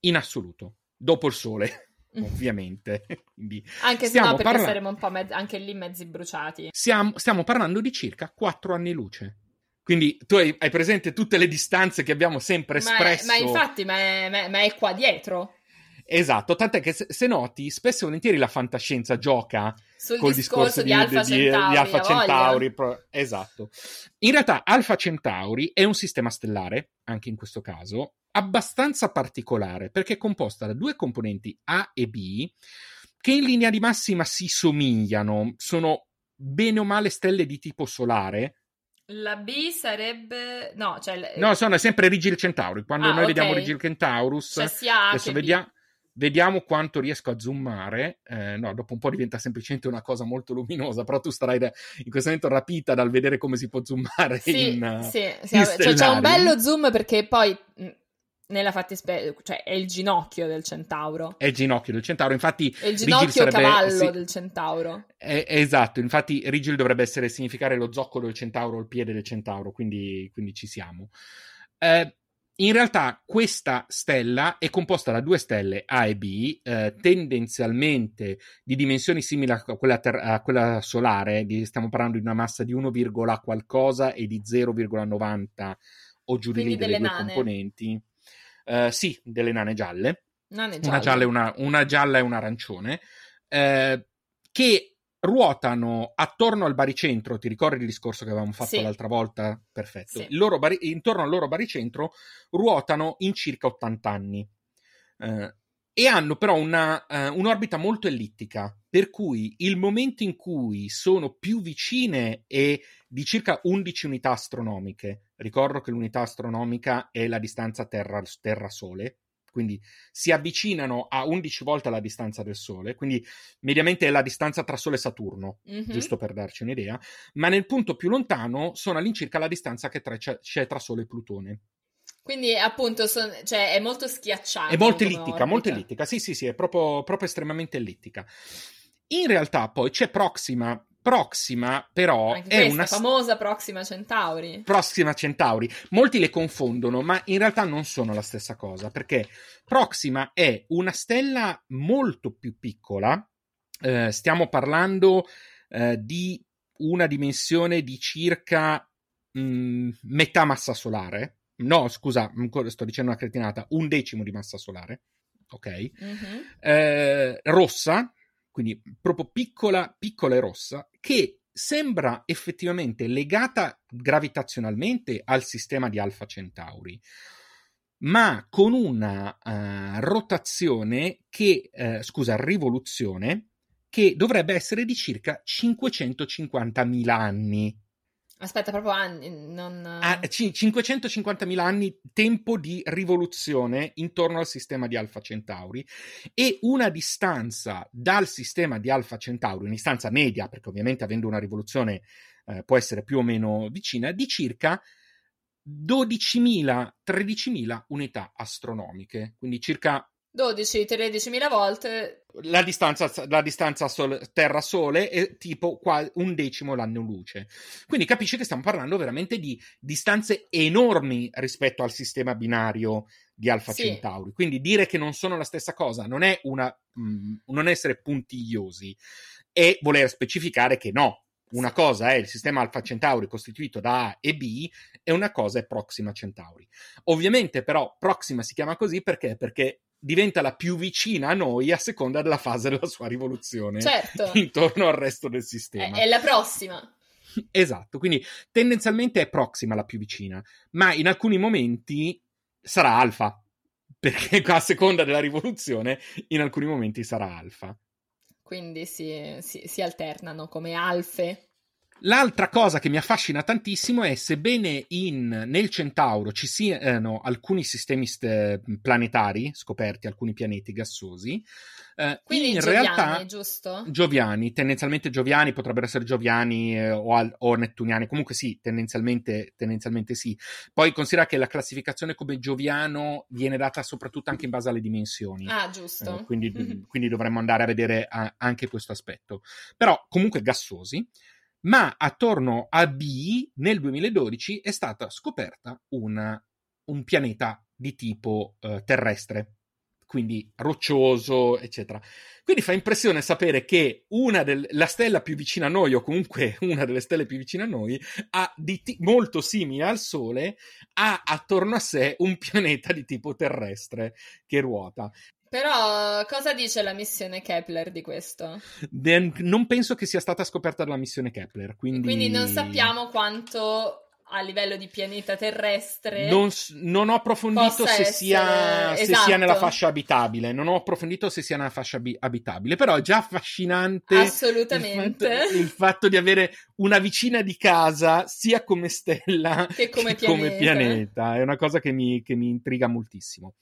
Speaker 2: in assoluto, dopo il Sole. ovviamente. Quindi
Speaker 3: anche se no, perché parla... saremo un po' mezz- anche lì mezzi bruciati.
Speaker 2: Siamo, stiamo parlando di circa 4 anni luce. Quindi tu hai, hai, presente tutte le distanze che abbiamo sempre espresso.
Speaker 3: Ma, è, ma infatti, ma è, ma è, qua dietro.
Speaker 2: Esatto, tant'è che se, noti, spesso e volentieri la fantascienza gioca
Speaker 3: Sul
Speaker 2: col
Speaker 3: discorso, discorso di,
Speaker 2: di
Speaker 3: Alfa
Speaker 2: di,
Speaker 3: Centauri.
Speaker 2: Di Alfa Centauri pro, esatto. In realtà Alfa Centauri è un sistema stellare, anche in questo caso, abbastanza particolare perché è composta da due componenti A e B che in linea di massima si somigliano, sono bene o male stelle di tipo solare.
Speaker 3: La B sarebbe... No, cioè...
Speaker 2: No, sono sempre Rigil Centauri. Quando
Speaker 3: Ah,
Speaker 2: noi vediamo
Speaker 3: ok.
Speaker 2: Rigil Centaurus,
Speaker 3: Cioè
Speaker 2: adesso vediamo, vediamo quanto riesco a zoomare. Eh, no, dopo un po' diventa semplicemente una cosa molto luminosa, però tu starai in questo momento rapita dal vedere come si può zoomare
Speaker 3: Sì,
Speaker 2: in... eh,
Speaker 3: sì, sì,
Speaker 2: in
Speaker 3: cioè, c'è un bello zoom perché poi mh, nella fattispecie, cioè è il ginocchio del centauro.
Speaker 2: È il ginocchio del centauro, infatti
Speaker 3: È il ginocchio
Speaker 2: sarebbe-
Speaker 3: cavallo
Speaker 2: sì,
Speaker 3: del centauro.
Speaker 2: è- è esatto, infatti Rigil dovrebbe essere significare lo zoccolo del centauro, il piede del centauro, quindi, quindi ci siamo. Eh, in realtà questa stella è composta da due stelle A e B, eh, tendenzialmente di dimensioni simili a quella, ter- a quella solare, di- stiamo parlando di una massa di 1, qualcosa e di 0,90 o giù di lì delle
Speaker 3: delle
Speaker 2: due
Speaker 3: nane.
Speaker 2: componenti. Eh, sì, delle nane gialle
Speaker 3: Non è
Speaker 2: una gialla, e una, una gialla e un arancione, eh, che ruotano attorno al baricentro. Ti ricordi il discorso che avevamo fatto
Speaker 3: Sì.
Speaker 2: l'altra volta? Perfetto.
Speaker 3: Sì.
Speaker 2: Bari- intorno al loro baricentro ruotano in circa 80 anni. Eh, e hanno però una, eh, un'orbita molto ellittica, per cui il momento in cui sono più vicine è di circa 11 unità astronomiche. Ricordo che l'unità astronomica è la distanza Terra- Terra-Sole, quindi si avvicinano a 11 volte la distanza del Sole, quindi mediamente è la distanza tra Sole e Saturno,
Speaker 3: Mhm.
Speaker 2: giusto per darci un'idea, ma nel punto più lontano sono all'incirca la distanza che tra- c'è, tra Sole e Plutone.
Speaker 3: Quindi appunto son- cioè, è molto schiacciato.
Speaker 2: È molto ellittica,
Speaker 3: orbita.
Speaker 2: molto ellittica, sì sì sì, è proprio, proprio estremamente ellittica. In realtà poi c'è Proxima, Proxima però
Speaker 3: Anche
Speaker 2: è una...
Speaker 3: famosa Proxima Centauri.
Speaker 2: Proxima Centauri. Molti le confondono, ma in realtà non sono la stessa cosa, perché Proxima è una stella molto più piccola. eh, stiamo parlando eh, di una dimensione di circa mh, metà massa solare. No, scusa, sto dicendo una cretinata, un decimo di massa solare. Ok?
Speaker 3: Mhm.
Speaker 2: eh, rossa, quindi proprio piccola, piccola e rossa, che sembra effettivamente legata gravitazionalmente al sistema di Alfa Centauri, ma con una eh, rotazione che, eh, scusa, rivoluzione che dovrebbe essere di circa 550.000 anni.
Speaker 3: Aspetta, proprio anni, non...
Speaker 2: Ah, ci- 550.000 anni tempo di rivoluzione intorno al sistema di Alfa Centauri e una distanza dal sistema di Alfa Centauri, una distanza media, perché ovviamente avendo una rivoluzione eh, può essere più o meno vicina, di circa 12.000, 13.000 unità astronomiche, quindi circa
Speaker 3: 12-13 mila volte.
Speaker 2: la distanza, la distanza sol- Terra-Sole è tipo qua- un decimo l'anno luce. Quindi capisci che stiamo parlando veramente di distanze enormi rispetto al sistema binario di Alfa
Speaker 3: Sì.
Speaker 2: Centauri. Quindi dire che non sono la stessa cosa non è una, mh, non essere puntigliosi, è voler specificare che no. Una cosa è il sistema Alfa Centauri costituito da A e B e una cosa è Proxima Centauri. Ovviamente però Proxima si chiama così perché? Perché diventa la più vicina a noi a seconda della fase della sua rivoluzione
Speaker 3: Certo,
Speaker 2: intorno al resto del
Speaker 3: è,
Speaker 2: sistema.
Speaker 3: è la prossima.
Speaker 2: Esatto, quindi tendenzialmente è Proxima la più vicina, ma in alcuni momenti sarà Alfa, perché a seconda della rivoluzione in alcuni momenti sarà Alfa.
Speaker 3: Quindi si, si- si alternano come alfe.
Speaker 2: L'altra cosa che mi affascina tantissimo è sebbene in, nel Centauro ci siano alcuni sistemi st- planetari scoperti, alcuni pianeti gassosi, eh,
Speaker 3: Quindi
Speaker 2: in
Speaker 3: Gioviani,
Speaker 2: realtà
Speaker 3: giusto?
Speaker 2: Gioviani, tendenzialmente Gioviani, potrebbero essere Gioviani eh, o, al- o Nettuniani, comunque sì, tendenzialmente, tendenzialmente sì. Poi considera che la classificazione come Gioviano viene data soprattutto anche in base alle dimensioni.
Speaker 3: Ah, giusto.
Speaker 2: Eh, quindi, quindi dovremmo andare a vedere a- anche questo aspetto. Però comunque gassosi. Ma attorno a B nel 2012 è stata scoperta una- un pianeta di tipo eh, terrestre, quindi roccioso, eccetera. Quindi fa impressione sapere che una del- la stella più vicina a noi, o comunque una delle stelle più vicine a noi, ha di ti- molto simile al Sole, ha attorno a sé un pianeta di tipo terrestre che ruota.
Speaker 3: Però cosa dice la missione Kepler di questo?
Speaker 2: De- non penso che sia stata scoperta dalla missione Kepler, quindi...
Speaker 3: Quindi non sappiamo quanto a livello di pianeta terrestre.
Speaker 2: Non, non ho approfondito se,
Speaker 3: essere...
Speaker 2: sia,
Speaker 3: esatto.
Speaker 2: se sia nella fascia abitabile. Non ho approfondito se sia nella fascia abi- abitabile. Però è già affascinante.
Speaker 3: Assolutamente.
Speaker 2: Il fatto, il fatto, di avere una vicina di casa sia come stella
Speaker 3: che come,
Speaker 2: che
Speaker 3: pianeta.
Speaker 2: come pianeta. È una cosa che mi, che mi intriga moltissimo.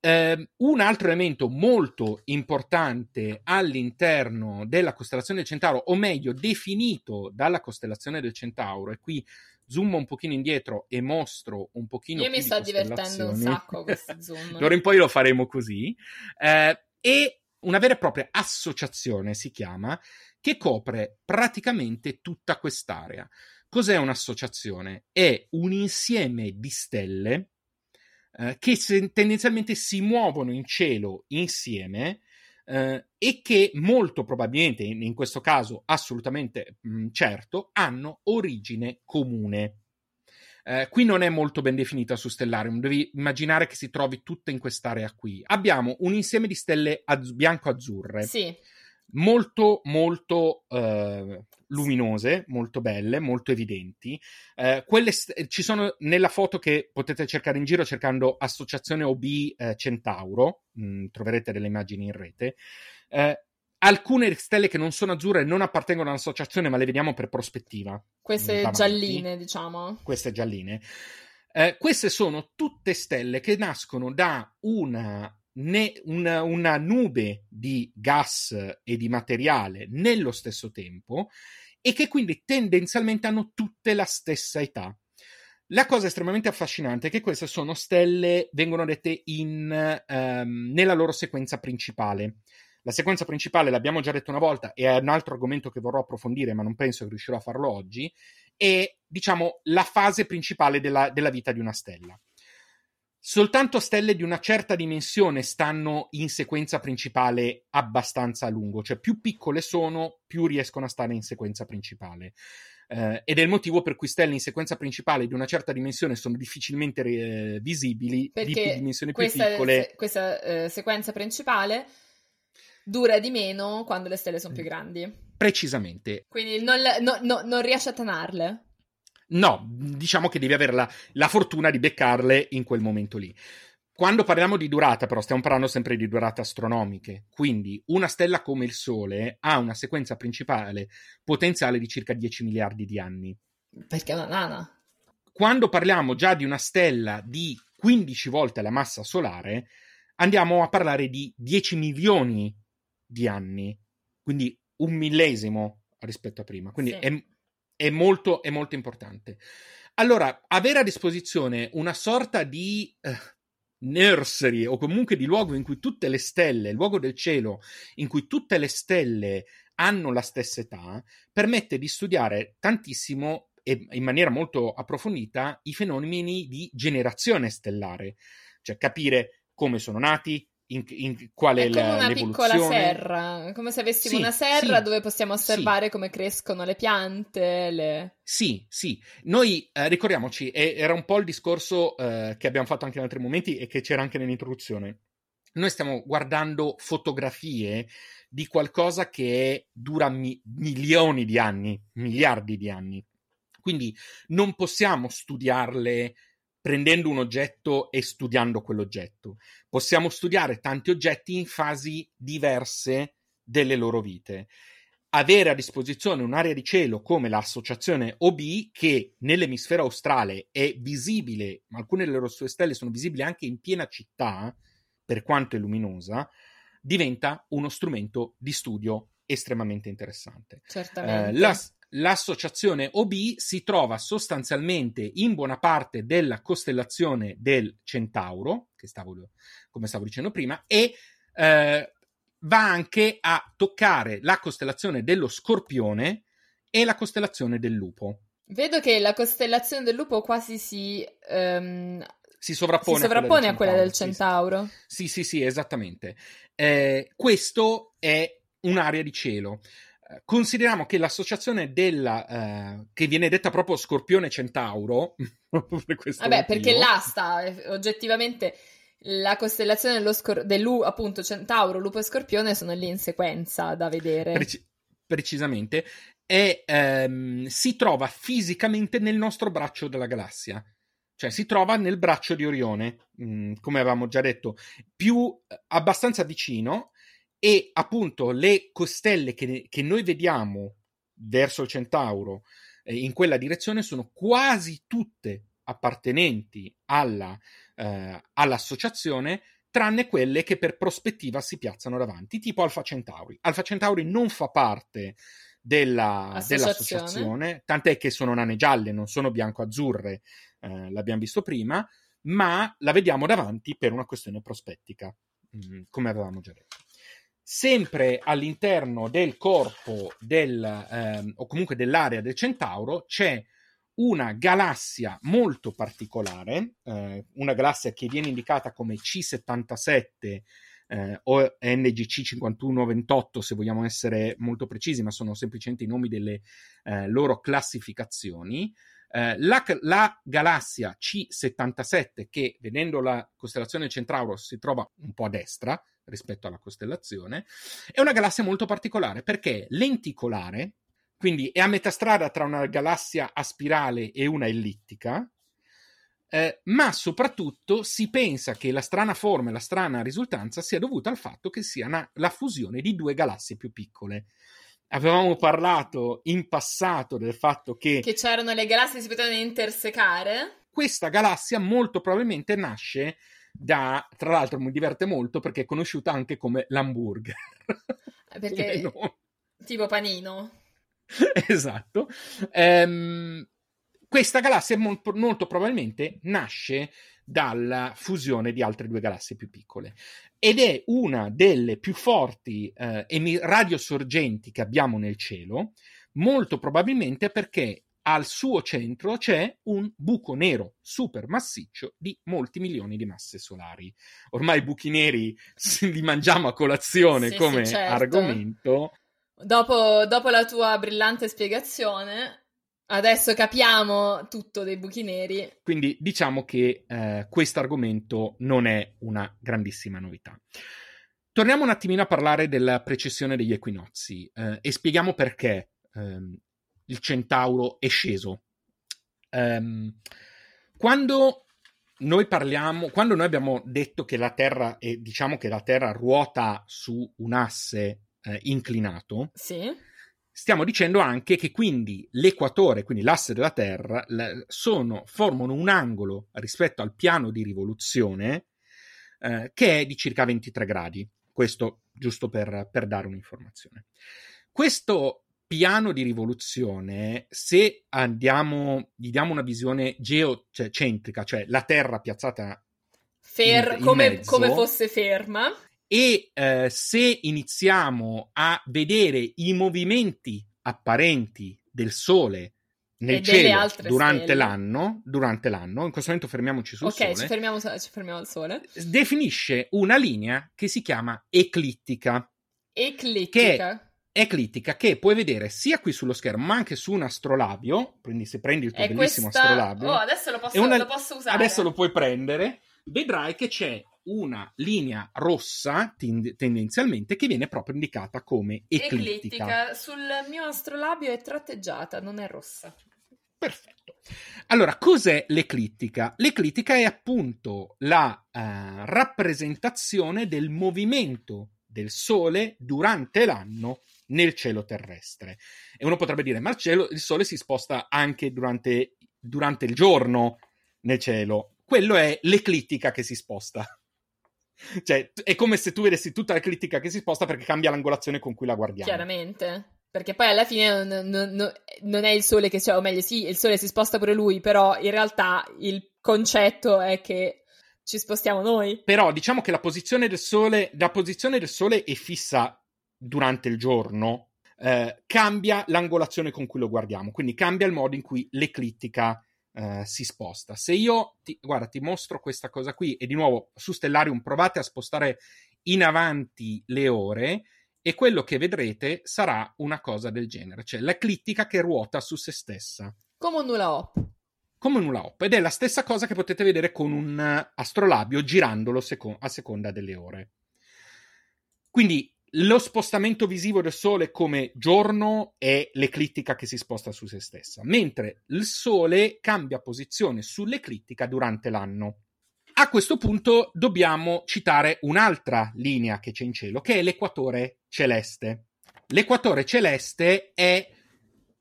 Speaker 2: Eh, un altro elemento molto importante all'interno della costellazione del Centauro, o meglio definito dalla costellazione del Centauro, e qui zoom un pochino indietro e mostro un pochino
Speaker 3: Io mi sto divertendo un sacco questo zoom.
Speaker 2: D'ora in poi lo faremo così. Eh, e una vera e propria associazione si chiama, che copre praticamente tutta quest'area. Cos'è un'associazione? È un insieme di stelle eh, che se, tendenzialmente si muovono in cielo insieme eh, e che molto probabilmente, in, in questo caso assolutamente mh, certo, hanno origine comune. Eh, qui non è molto ben definita su Stellarium, devi immaginare che si trovi tutta in quest'area qui. Abbiamo un insieme di stelle az- bianco-azzurre.
Speaker 3: Sì.
Speaker 2: Molto, molto eh, luminose, molto belle, molto evidenti. Eh, quelle st- ci sono nella foto che potete cercare in giro cercando associazione OB eh, Centauro, mh, troverete delle immagini in rete. Eh, alcune stelle che non sono azzurre non appartengono all'associazione, ma le vediamo per prospettiva.
Speaker 3: Queste
Speaker 2: davanti.
Speaker 3: gialline, diciamo.
Speaker 2: Queste gialline. Eh, queste sono tutte stelle che nascono da una, ne, una, una, nube di gas e di materiale nello stesso tempo e che quindi tendenzialmente hanno tutte la stessa età. La cosa estremamente affascinante è che queste sono stelle, vengono dette in, um, nella loro sequenza principale. La sequenza principale, l'abbiamo già detto una volta, e è un altro argomento che vorrò approfondire, ma non penso che riuscirò a farlo oggi, è, diciamo, la fase principale della, della vita di una stella. Soltanto stelle di una certa dimensione stanno in sequenza principale abbastanza a lungo, cioè più piccole sono, più riescono a stare in sequenza principale. Eh, ed è il motivo per cui stelle in sequenza principale di una certa dimensione sono difficilmente eh, visibili,
Speaker 3: Perché
Speaker 2: di più dimensioni più
Speaker 3: questa,
Speaker 2: piccole.
Speaker 3: Se, questa eh, sequenza principale dura di meno quando le stelle sono più grandi.
Speaker 2: Precisamente.
Speaker 3: Quindi non, no, no, non riesci a tanarle.
Speaker 2: No, diciamo che devi avere la, la, fortuna di beccarle in quel momento lì. Quando parliamo di durata, però, stiamo parlando sempre di durate astronomiche. Quindi, una stella come il Sole ha una sequenza principale potenziale di circa 10 miliardi di anni.
Speaker 3: Perché è una nana.
Speaker 2: Quando parliamo già di una stella di 15 volte la massa solare, andiamo a parlare di 10 milioni di anni. Quindi un millesimo rispetto a prima. Quindi
Speaker 3: Sì.
Speaker 2: è è molto, è molto importante. Allora, avere a disposizione una sorta di eh, nursery o comunque di luogo in cui tutte le stelle, luogo del cielo, in cui tutte le stelle hanno la stessa età, permette di studiare tantissimo e in maniera molto approfondita i fenomeni di generazione stellare, cioè capire come sono nati, in, in qual è,
Speaker 3: È come una piccola serra, come se avessimo
Speaker 2: Sì,
Speaker 3: una serra
Speaker 2: sì,
Speaker 3: dove possiamo osservare come crescono le piante, le...
Speaker 2: Sì, sì. Noi eh, ricordiamoci, e- era un po' il discorso eh, che abbiamo fatto anche in altri momenti e che c'era anche nell'introduzione. Noi stiamo guardando fotografie di qualcosa che dura mi- milioni di anni, miliardi di anni. Quindi non possiamo studiarle prendendo un oggetto e studiando quell'oggetto. Possiamo studiare tanti oggetti in fasi diverse delle loro vite avere a disposizione un'area di cielo come l'associazione OB che nell'emisfero australe è visibile, ma alcune delle sue stelle sono visibili anche in piena città, per quanto è luminosa, diventa uno strumento di studio estremamente interessante.
Speaker 3: Certamente.
Speaker 2: Eh, la- l'associazione OB si trova sostanzialmente in buona parte della costellazione del Centauro, che stavo, come stavo dicendo prima, e eh, va anche a toccare la costellazione dello Scorpione e la costellazione del Lupo.
Speaker 3: Vedo che la costellazione del lupo quasi si, ehm,
Speaker 2: Si
Speaker 3: si
Speaker 2: sovrappone,
Speaker 3: sovrappone a quella del
Speaker 2: sì, sì.
Speaker 3: centauro.
Speaker 2: Sì, sì, sì, esattamente. Eh, questo è un'area di cielo. Eh, Consideriamo che l'associazione della eh, che viene detta proprio Scorpione Centauro, per questo
Speaker 3: Vabbè,
Speaker 2: motivo,
Speaker 3: perché là sta eh, oggettivamente la costellazione dello scor- dell'U, appunto, centauro, lupo e scorpione sono lì in sequenza da vedere.
Speaker 2: preci- precisamente, è, ehm, si trova fisicamente nel nostro braccio della galassia. Cioè si trova nel braccio di Orione, mh, mm, come avevamo già detto, più abbastanza vicino e appunto le costelle che, che noi vediamo verso il Centauro eh, in quella direzione sono quasi tutte appartenenti alla, eh, all'associazione tranne quelle che per prospettiva si piazzano davanti, tipo Alfa Centauri. Alfa Centauri non fa parte della, Associazione. dell'associazione, tant'è che sono nane gialle, non sono bianco-azzurre, eh, l'abbiamo visto prima, ma la vediamo davanti per una questione prospettica, mh, mm, come avevamo già detto. Sempre all'interno del corpo del, ehm, o comunque dell'area del Centauro c'è una galassia molto particolare, eh, una galassia che viene indicata come C77 eh, o NGC 5128 se vogliamo essere molto precisi, ma sono semplicemente i nomi delle eh, loro classificazioni. Eh, la, la, galassia C77, che vedendo la costellazione Centauro si trova un po' a destra rispetto alla costellazione, è una galassia molto particolare perché è lenticolare, quindi è a metà strada tra una galassia a spirale e una ellittica, eh, ma soprattutto si pensa che la strana forma e la strana risultanza sia dovuta al fatto che sia una, la fusione di due galassie più piccole. Avevamo parlato in passato del fatto che...
Speaker 3: Che c'erano le galassie che si potevano intersecare.
Speaker 2: Questa galassia molto probabilmente nasce da... Tra l'altro mi diverte molto perché è conosciuta anche come l'hamburger.
Speaker 3: Perché... tipo panino.
Speaker 2: esatto. Ehm, questa galassia molto, molto probabilmente nasce dalla fusione di altre due galassie più piccole ed è una delle più forti eh, radiosorgenti che abbiamo nel cielo, molto probabilmente perché al suo centro c'è un buco nero super massiccio di molti milioni di masse solari. Ormai i buchi neri li mangiamo a colazione sì, come sì, certo. argomento.
Speaker 3: Dopo, dopo la tua brillante spiegazione, Adesso capiamo tutto dei buchi neri.
Speaker 2: Quindi diciamo che eh, questo argomento non è una grandissima novità. Torniamo un attimino a parlare della precessione degli equinozi eh, e spieghiamo perché ehm, il centauro è sceso. Um, quando noi parliamo, quando noi abbiamo detto che la Terra, e diciamo che la Terra ruota su un asse eh, inclinato,
Speaker 3: sì
Speaker 2: stiamo dicendo anche che quindi l'equatore, quindi l'asse della Terra, sono, formano un angolo rispetto al piano di rivoluzione eh, che è di circa 23 gradi. Questo giusto per, per dare un'informazione. Questo piano di rivoluzione, se andiamo, gli diamo una visione geocentrica, cioè la Terra piazzata
Speaker 3: Fer- in, in come, mezzo, come fosse ferma,
Speaker 2: e eh, se iniziamo a vedere i movimenti apparenti del Sole nel cielo durante l'anno, durante l'anno, in questo momento fermiamoci sul
Speaker 3: okay,
Speaker 2: Sole.
Speaker 3: Ci fermiamo, ci fermiamo al Sole.
Speaker 2: Definisce una linea che si chiama eclittica.
Speaker 3: Eclittica.
Speaker 2: Che eclittica che puoi vedere sia qui sullo schermo ma anche su un astrolabio quindi se prendi il tuo è bellissimo
Speaker 3: questa...
Speaker 2: astrolabio
Speaker 3: oh adesso lo posso, una... lo posso usare
Speaker 2: adesso lo puoi prendere vedrai che c'è una linea rossa tend- tendenzialmente che viene proprio indicata come eclittica. eclittica.
Speaker 3: Sul mio astrolabio è tratteggiata, non è rossa.
Speaker 2: Perfetto. Allora, cos'è l'eclittica? L'eclittica è appunto la uh, rappresentazione del movimento del Sole durante l'anno nel cielo terrestre. E uno potrebbe dire, ma il, cielo, il Sole si sposta anche durante, durante il giorno nel cielo. Quello è l'eclittica che si sposta. Cioè, è come se tu vedessi tutta la critica che si sposta perché cambia l'angolazione con cui la guardiamo.
Speaker 3: Chiaramente. Perché poi alla fine non, non, non, è il sole che c'è, o meglio, sì, il sole si sposta pure lui, però in realtà il concetto è che ci spostiamo noi.
Speaker 2: Però diciamo che la posizione del sole, la posizione del sole è fissa durante il giorno, eh, cambia l'angolazione con cui lo guardiamo, quindi cambia il modo in cui l'eclittica uh, si sposta. Se io, ti, guarda, ti mostro questa cosa qui e di nuovo su Stellarium provate a spostare in avanti le ore e quello che vedrete sarà una cosa del genere, cioè l'eclittica che ruota su se stessa.
Speaker 3: Come un nulla hop.
Speaker 2: Come un nulla hop. Ed è la stessa cosa che potete vedere con un astrolabio girandolo seco- a seconda delle ore. Quindi lo spostamento visivo del Sole come giorno è l'eclittica che si sposta su se stessa, mentre il Sole cambia posizione sull'eclittica durante l'anno. A questo punto dobbiamo citare un'altra linea che c'è in cielo, che è l'equatore celeste. L'equatore celeste è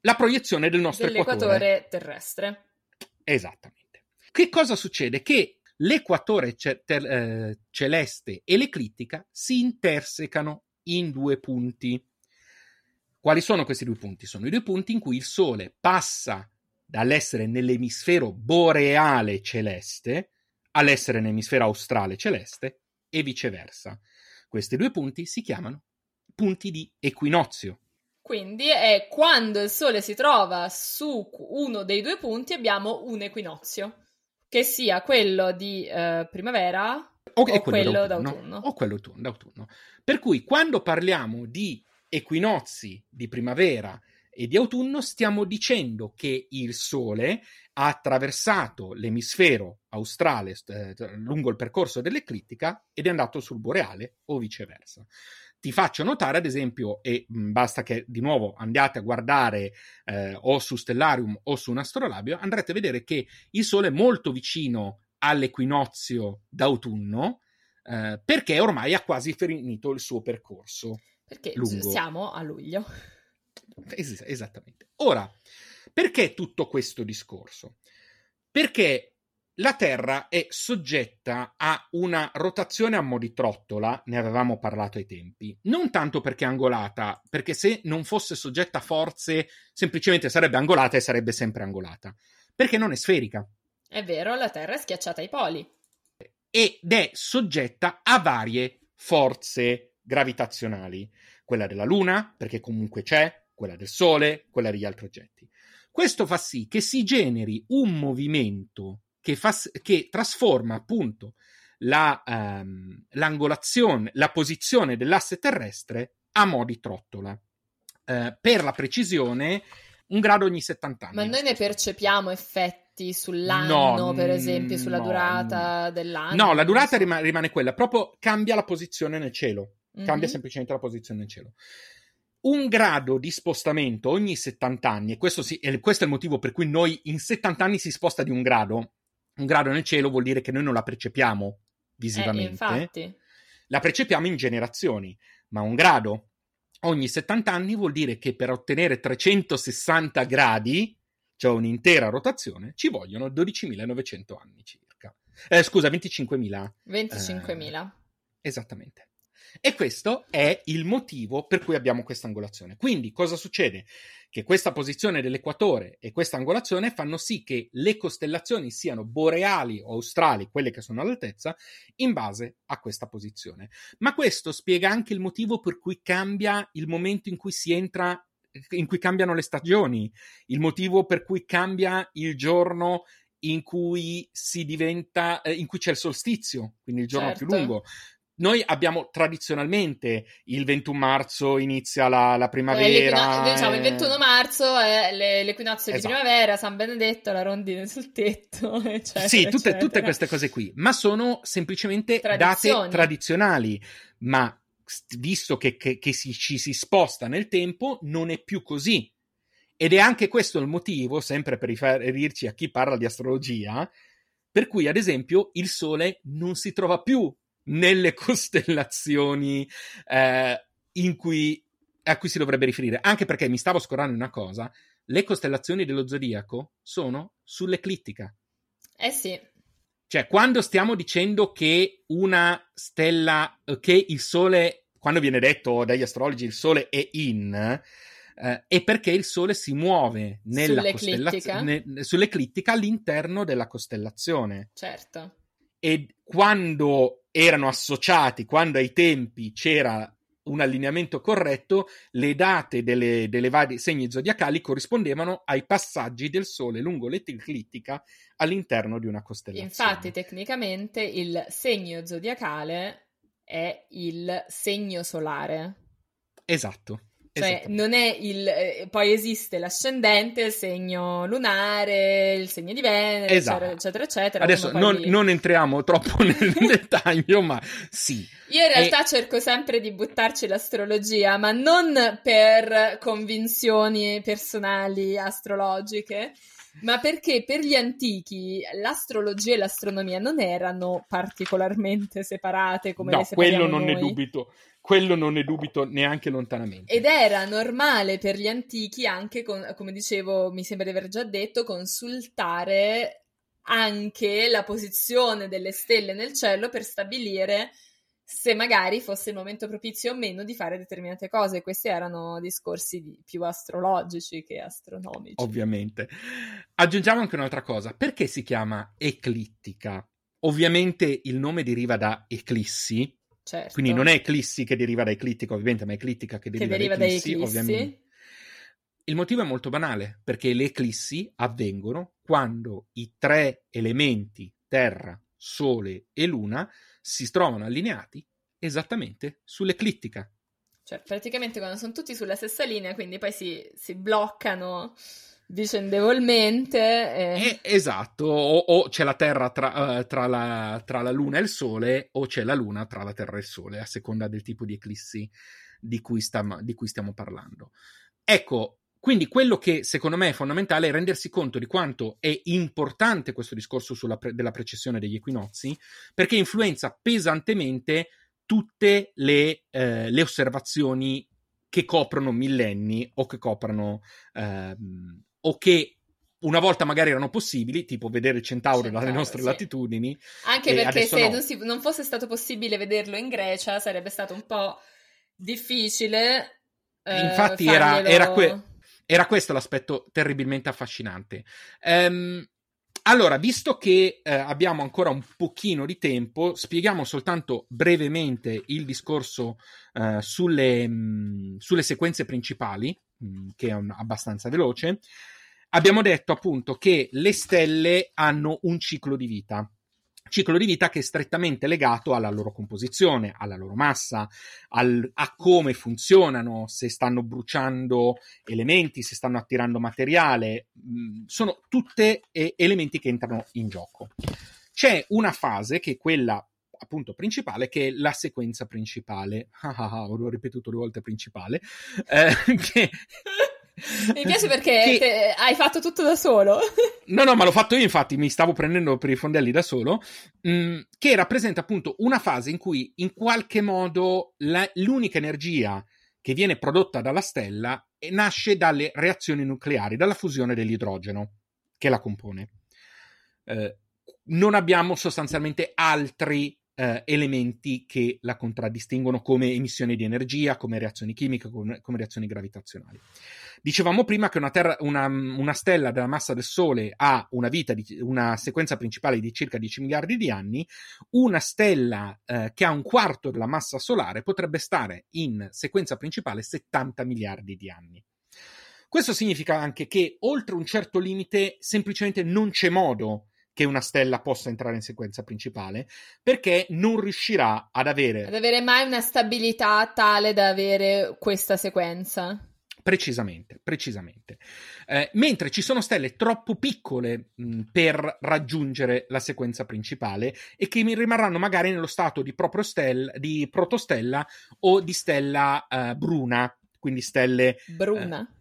Speaker 2: la proiezione del nostro
Speaker 3: Dell'equatore
Speaker 2: equatore.
Speaker 3: terrestre.
Speaker 2: Esattamente. Che cosa succede? Che l'equatore ce- ter- eh, celeste e l'eclittica si intersecano in due punti. Quali sono questi due punti? Sono i due punti in cui il Sole passa dall'essere nell'emisfero boreale celeste all'essere nell'emisfero australe celeste e viceversa. Questi due punti si chiamano punti di equinozio.
Speaker 3: Quindi è quando il Sole si trova su uno dei due punti abbiamo un equinozio, che sia quello di eh, primavera
Speaker 2: O,
Speaker 3: o
Speaker 2: è
Speaker 3: quello,
Speaker 2: d'autunno,
Speaker 3: d'autunno.
Speaker 2: O quello d'autunno, d'autunno. Per cui quando parliamo di equinozi di primavera e di autunno, stiamo dicendo che il Sole ha attraversato l'emisfero australe eh, lungo il percorso dell'eclittica ed è andato sul boreale o viceversa. Ti faccio notare, ad esempio, e mh, basta che di nuovo andiate a guardare eh, o su Stellarium o su un astrolabio, andrete a vedere che il Sole è molto vicino all'equinozio d'autunno eh, perché ormai ha quasi finito il suo percorso.
Speaker 3: Perché
Speaker 2: lungo.
Speaker 3: siamo a luglio.
Speaker 2: Es- esattamente. Ora, perché tutto questo discorso? Perché la Terra è soggetta a una rotazione a mo' di trottola, ne avevamo parlato ai tempi, non tanto perché è angolata, perché se non fosse soggetta a forze, semplicemente sarebbe angolata e sarebbe sempre angolata, perché non è sferica
Speaker 3: È vero, la Terra è schiacciata ai poli.
Speaker 2: ed è soggetta a varie forze gravitazionali, quella della Luna, perché comunque c'è, quella del Sole, quella degli altri oggetti. Questo fa sì che si generi un movimento che, fa, che trasforma appunto la, ehm, l'angolazione, la posizione dell'asse terrestre a mo' di trottola. Eh, per la precisione, un grado ogni 70 anni.
Speaker 3: Ma noi ne percepiamo effetti sull'anno,
Speaker 2: No,
Speaker 3: per esempio, sulla
Speaker 2: no,
Speaker 3: durata dell'anno.
Speaker 2: No, la durata rima- rimane quella, proprio cambia la posizione nel cielo. Cambia
Speaker 3: Mhm.
Speaker 2: semplicemente la posizione nel cielo. Un grado di spostamento ogni 70 anni, e questo, sì- e questo è il motivo per cui noi in 70 anni si sposta di un grado. Un grado nel cielo vuol dire che noi non la percepiamo
Speaker 3: Eh,
Speaker 2: visivamente,
Speaker 3: infatti.
Speaker 2: la percepiamo in generazioni, ma un grado ogni 70 anni vuol dire che per ottenere 360 gradi, cioè un'intera rotazione, ci vogliono 12.900 anni circa. Eh, scusa, 25.000
Speaker 3: 25.000.
Speaker 2: Esattamente. E questo è il motivo per cui abbiamo questa angolazione. Quindi cosa succede? Che questa posizione dell'equatore e questa angolazione fanno sì che le costellazioni siano boreali o australi, quelle che sono all'altezza, in base a questa posizione. Ma questo spiega anche il motivo per cui cambia il momento in cui si entra, in cui cambiano le stagioni, il motivo per cui cambia il giorno in cui si diventa, eh, in cui c'è il solstizio, quindi il giorno più
Speaker 3: Certo.
Speaker 2: lungo. Noi abbiamo tradizionalmente il 21 marzo inizia la, la
Speaker 3: Eh,
Speaker 2: primavera.
Speaker 3: l'equino- diciamo, il
Speaker 2: eh,
Speaker 3: 21 marzo è le- l'equinozio di
Speaker 2: Esatto.
Speaker 3: primavera, San Benedetto, la rondine sul tetto, eccetera.
Speaker 2: Sì, tutte, tutte queste cose qui, ma sono semplicemente date tradizionali. Ma visto che, che- che si- ci si sposta nel tempo, non è più così. Ed è anche questo il motivo, sempre per riferirci a chi parla di astrologia, per cui, ad esempio, il Sole non si trova più nelle costellazioni eh, cui, a cui si dovrebbe riferire. Anche perché mi stavo scordando una cosa: le costellazioni dello zodiaco sono sull'eclittica.
Speaker 3: Eh sì,
Speaker 2: Cioè, quando stiamo dicendo che una stella, eh, che il Sole, quando viene detto dagli astrologi il Sole è in, eh, è perché il Sole si muove nella costellazione, ne- sull'eclittica all'interno della costellazione.
Speaker 3: certo.
Speaker 2: E quando erano associati, quando ai tempi c'era un allineamento corretto, le date delle, delle vari segni zodiacali corrispondevano ai passaggi del Sole lungo l'eclittica all'interno di una costellazione.
Speaker 3: Infatti, tecnicamente il segno zodiacale è il segno solare.
Speaker 2: Esatto.
Speaker 3: Cioè, non è il. Eh, poi esiste l'ascendente, il segno lunare, il segno di Venere, esatto. eccetera, eccetera.
Speaker 2: Adesso non, non, entriamo troppo nel dettaglio, ma sì.
Speaker 3: Io in realtà e... cerco sempre di buttarci l'astrologia, ma non per convinzioni personali astrologiche, ma perché per gli antichi l'astrologia e l'astronomia non erano particolarmente separate come
Speaker 2: no,
Speaker 3: le separiamo
Speaker 2: quello non
Speaker 3: noi.
Speaker 2: ne dubito. Quello non ne dubito neanche lontanamente.
Speaker 3: Ed era normale per gli antichi anche, con, come dicevo, mi sembra di aver già detto, consultare anche la posizione delle stelle nel cielo per stabilire se magari fosse il momento propizio o meno di fare determinate cose. Questi erano discorsi di, più astrologici che astronomici.
Speaker 2: Ovviamente. Aggiungiamo anche un'altra cosa. Perché si chiama eclittica? Ovviamente il nome deriva da eclissi.
Speaker 3: Certo.
Speaker 2: Quindi non è eclissi che deriva da eclittica, ovviamente, ma eclittica che deriva, che deriva da eclissi, ovviamente. Il motivo è molto banale, perché le eclissi avvengono quando i tre elementi, terra, sole e luna, si trovano allineati esattamente sull'eclittica.
Speaker 3: Cioè, praticamente quando sono tutti sulla stessa linea, quindi poi si, si bloccano vicendevolmente.
Speaker 2: E... Eh, esatto, o, o, c'è la Terra tra, uh, tra, la, tra, la, Luna e il Sole, o c'è la Luna tra la Terra e il Sole, a seconda del tipo di eclissi di cui, stam, di cui stiamo parlando. Ecco, quindi quello che secondo me è fondamentale è rendersi conto di quanto è importante questo discorso pre- della precessione degli equinozi, perché influenza pesantemente tutte le, eh, le osservazioni che coprono millenni o che coprono ehm, o che una volta magari erano possibili, tipo vedere il centauro, centauro dalle nostre sì. latitudini.
Speaker 3: Anche perché se no. non, si, non, fosse stato possibile vederlo in Grecia sarebbe stato un po' difficile.
Speaker 2: Eh, Infatti era, era, que- era questo l'aspetto terribilmente affascinante. Um, allora, visto che eh, abbiamo ancora un pochino di tempo, spieghiamo soltanto brevemente il discorso eh, sulle, mh, mm, sulle, sequenze principali, mh, mm, che è un, abbastanza veloce. Abbiamo detto appunto che le stelle hanno un ciclo di vita ciclo di vita che è strettamente legato alla loro composizione, alla loro massa, al, a come funzionano, se stanno bruciando elementi, se stanno attirando materiale, mm, sono tutte eh, elementi che entrano in gioco. C'è una fase che è quella appunto principale che è la sequenza principale. Ah, ah, ah, l'ho ripetuto due volte principale. Eh, che
Speaker 3: mi piace perché che... hai fatto tutto da solo.
Speaker 2: no, no, ma l'ho fatto io, infatti, mi stavo prendendo per i fondelli da solo, mh, mm, che rappresenta appunto una fase in cui in qualche modo la, l'unica energia che viene prodotta dalla stella nasce dalle reazioni nucleari, dalla fusione dell'idrogeno che la compone. Eh, non abbiamo sostanzialmente altri eh, elementi che la contraddistinguono come emissione di energia, come reazioni chimiche, come, come reazioni gravitazionali. Dicevamo prima che una, terra, una, una, stella della massa del Sole ha una vita, di, una sequenza principale di circa 10 miliardi di anni, una stella eh, che ha un quarto della massa solare potrebbe stare in sequenza principale 70 miliardi di anni. Questo significa anche che oltre un certo limite semplicemente non c'è modo che una stella possa entrare in sequenza principale, perché non riuscirà ad avere...
Speaker 3: Ad avere mai una stabilità tale da avere questa sequenza.
Speaker 2: Precisamente, precisamente. Eh, mentre ci sono stelle troppo piccole mh, per raggiungere la sequenza principale e che rimarranno magari nello stato di, stella, di protostella o di stella eh, bruna, quindi stelle...
Speaker 3: Bruna?
Speaker 2: Eh,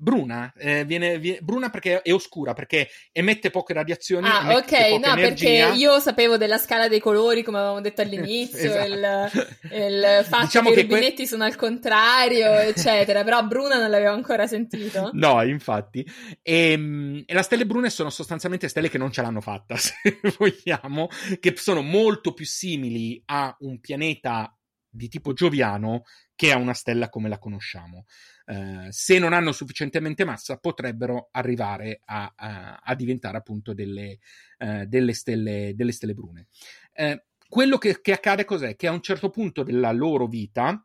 Speaker 2: bruna, eh, viene, viene, bruna perché è oscura, perché emette poche radiazioni.
Speaker 3: Ah, ok, no, energia. perché io sapevo della scala dei colori, come avevamo detto all'inizio, esatto. il, il, fatto diciamo che i rubinetti que... sono al contrario, eccetera, però bruna non l'avevo ancora sentito.
Speaker 2: No, infatti. E, ehm, e le stelle brune sono sostanzialmente stelle che non ce l'hanno fatta, se vogliamo, che sono molto più simili a un pianeta di tipo gioviano che a una stella come la conosciamo. Eh, se non hanno sufficientemente massa, potrebbero arrivare a, a, a diventare appunto delle, uh, delle, stelle, delle stelle, brune. Uh, quello che, che accade cos'è? Che a un certo punto della loro vita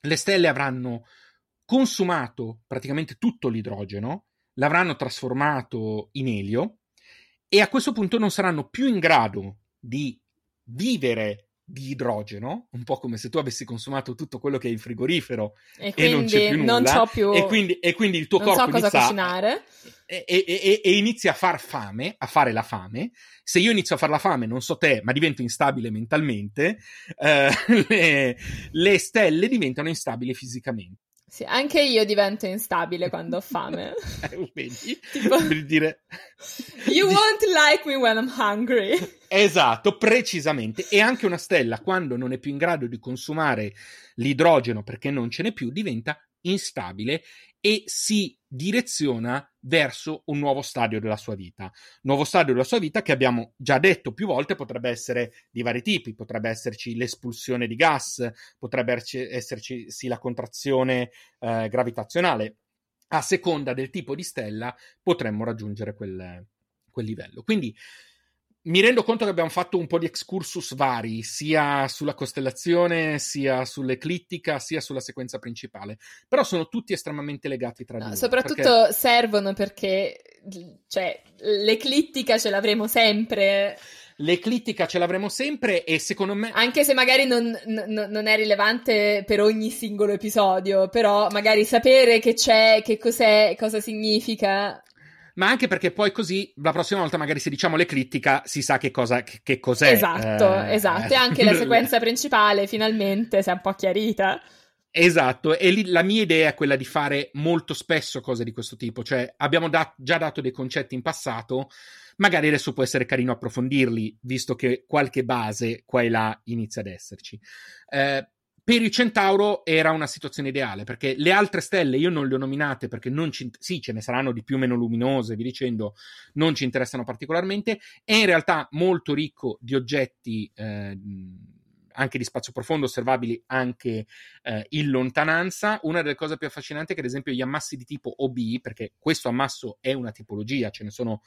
Speaker 2: le stelle avranno consumato praticamente tutto l'idrogeno, l'avranno trasformato in elio e a questo punto non saranno più in grado di vivere di idrogeno, un po' come se tu avessi consumato tutto quello che è in frigorifero
Speaker 3: E,
Speaker 2: e non c'è più
Speaker 3: non,
Speaker 2: nulla,
Speaker 3: c'ho più...
Speaker 2: e, quindi, e quindi il tuo
Speaker 3: non so
Speaker 2: corpo
Speaker 3: cosa
Speaker 2: inizia
Speaker 3: cucinare.
Speaker 2: e- e inizia a far fame, a fare la fame. Se io inizio a fare la fame, non so te, ma divento instabile mentalmente, eh, le, le stelle diventano instabili fisicamente.
Speaker 3: Sì, anche io divento instabile quando ho fame.
Speaker 2: Eh, Vedi?
Speaker 3: Tipo-
Speaker 2: Per dire...
Speaker 3: You won't like me when I'm hungry.
Speaker 2: Esatto, precisamente. E anche una stella, quando non è più in grado di consumare l'idrogeno perché non ce n'è più, diventa instabile e si direziona verso un nuovo stadio della sua vita. Nuovo stadio della sua vita che abbiamo già detto più volte potrebbe essere di vari tipi, potrebbe esserci l'espulsione di gas, potrebbe erci- esserci sì, la contrazione eh, gravitazionale. A seconda del tipo di stella potremmo raggiungere quel, quel livello. Quindi mi rendo conto che abbiamo fatto un po' di excursus vari, sia sulla costellazione, sia sull'eclittica, sia sulla sequenza principale, però sono tutti estremamente legati tra di
Speaker 3: No,
Speaker 2: loro.
Speaker 3: soprattutto
Speaker 2: perché-
Speaker 3: servono perché, cioè, l'eclittica ce l'avremo sempre,
Speaker 2: l'eclittica ce l'avremo sempre e secondo me...
Speaker 3: anche se magari non, non- non è rilevante per ogni singolo episodio, però magari sapere che c'è, che cos'è, cosa significa.
Speaker 2: Ma anche perché poi così la prossima volta magari se diciamo l'eclittica si sa che, cosa, che, che cos'è.
Speaker 3: Esatto,
Speaker 2: eh,
Speaker 3: esatto. E anche la sequenza principale finalmente si è un po' chiarita.
Speaker 2: Esatto, e lì la mia idea è quella di fare molto spesso cose di questo tipo, cioè abbiamo dat- già dato dei concetti in passato, magari adesso può essere carino approfondirli, visto che qualche base qua e là inizia ad esserci. Eh, per il Centauro era una situazione ideale, perché le altre stelle io non le ho nominate perché non ci, sì, ce ne saranno di più o meno luminose, vi dicendo, non ci interessano particolarmente, è in realtà molto ricco di oggetti eh, anche di spazio profondo osservabili anche eh, in lontananza. Una delle cose più affascinanti è che, ad esempio, gli ammassi di tipo OB, perché questo ammasso è una tipologia, ce ne sono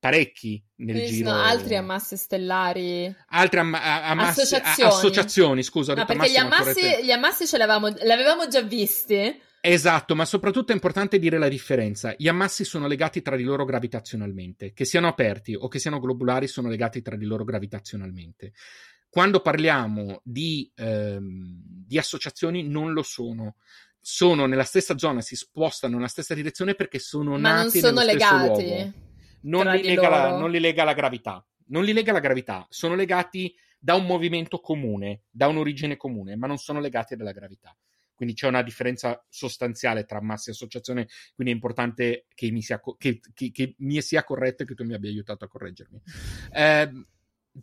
Speaker 2: parecchi nel
Speaker 3: Quindi
Speaker 2: giro.
Speaker 3: sono altri ammassi stellari.
Speaker 2: Altre am- ammassi-
Speaker 3: Associazioni.
Speaker 2: a- associazioni, scusa,
Speaker 3: No, perché gli
Speaker 2: ammassi,
Speaker 3: gli ammassi ce l'avevamo, li avevamo già visti.
Speaker 2: Esatto, ma soprattutto è importante dire la differenza. Gli ammassi sono legati tra di loro gravitazionalmente, che siano aperti o che siano globulari sono legati tra di loro gravitazionalmente. Quando parliamo di, ehm, di associazioni non lo sono. Sono nella stessa zona, si spostano nella stessa direzione perché sono
Speaker 3: Ma non
Speaker 2: nati
Speaker 3: sono
Speaker 2: nello stesso
Speaker 3: legati.
Speaker 2: luogo. Non li, lega la, non li lega la gravità. Non li lega la gravità, sono legati da un movimento comune, da un'origine comune, ma non sono legati dalla gravità. Quindi c'è una differenza sostanziale tra massa e associazione, quindi è importante che mi sia, co- che, che- che mi sia corretto e che tu mi abbia aiutato a correggermi. Eh,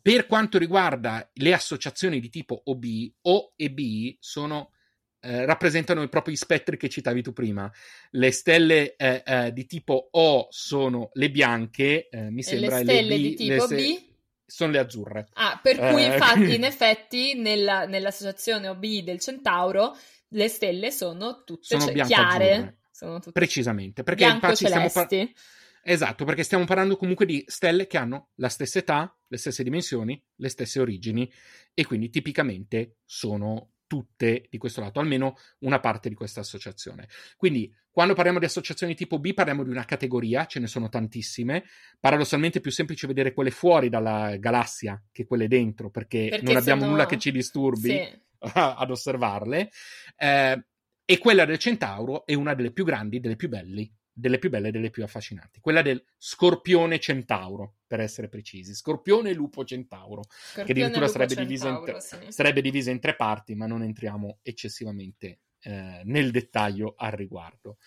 Speaker 2: per quanto riguarda le associazioni di tipo OB, O e B sono, eh, rappresentano proprio gli spettri che citavi tu prima. Le stelle eh, eh, di tipo O sono le bianche, eh, mi
Speaker 3: E
Speaker 2: sembra,
Speaker 3: le
Speaker 2: e
Speaker 3: stelle
Speaker 2: B-
Speaker 3: di tipo
Speaker 2: le se-
Speaker 3: B?
Speaker 2: sono le azzurre.
Speaker 3: Ah, per cui
Speaker 2: Eh,
Speaker 3: infatti, in effetti, nella- nell'associazione OB del Centauro, le stelle sono tutte
Speaker 2: Sono
Speaker 3: cioè, chiare. Sono tutte
Speaker 2: Precisamente, perché infatti stiamo par-
Speaker 3: bianco-celesti.
Speaker 2: Esatto, perché stiamo parlando comunque di stelle che hanno la stessa età, le stesse dimensioni, le stesse origini e quindi tipicamente sono tutte di questo lato, almeno una parte di questa associazione. Quindi quando parliamo di associazioni tipo B parliamo di una categoria, ce ne sono tantissime, paradossalmente è più semplice vedere quelle fuori dalla galassia che quelle dentro, perché,
Speaker 3: Perché
Speaker 2: non abbiamo
Speaker 3: sono-
Speaker 2: nulla che ci disturbi
Speaker 3: Sì.
Speaker 2: ad osservarle. Eh, e quella del Centauro è una delle più grandi, delle più belli, delle più belle e delle più affascinanti. Quella del Scorpione Centauro, per essere precisi. Scorpione Lupo Centauro, che
Speaker 3: Scorpione,
Speaker 2: addirittura
Speaker 3: Lupo,
Speaker 2: sarebbe divisa, in
Speaker 3: Centauro,
Speaker 2: tre,
Speaker 3: sì.
Speaker 2: sarebbe divisa in tre parti, ma non entriamo eccessivamente eh, nel dettaglio al riguardo.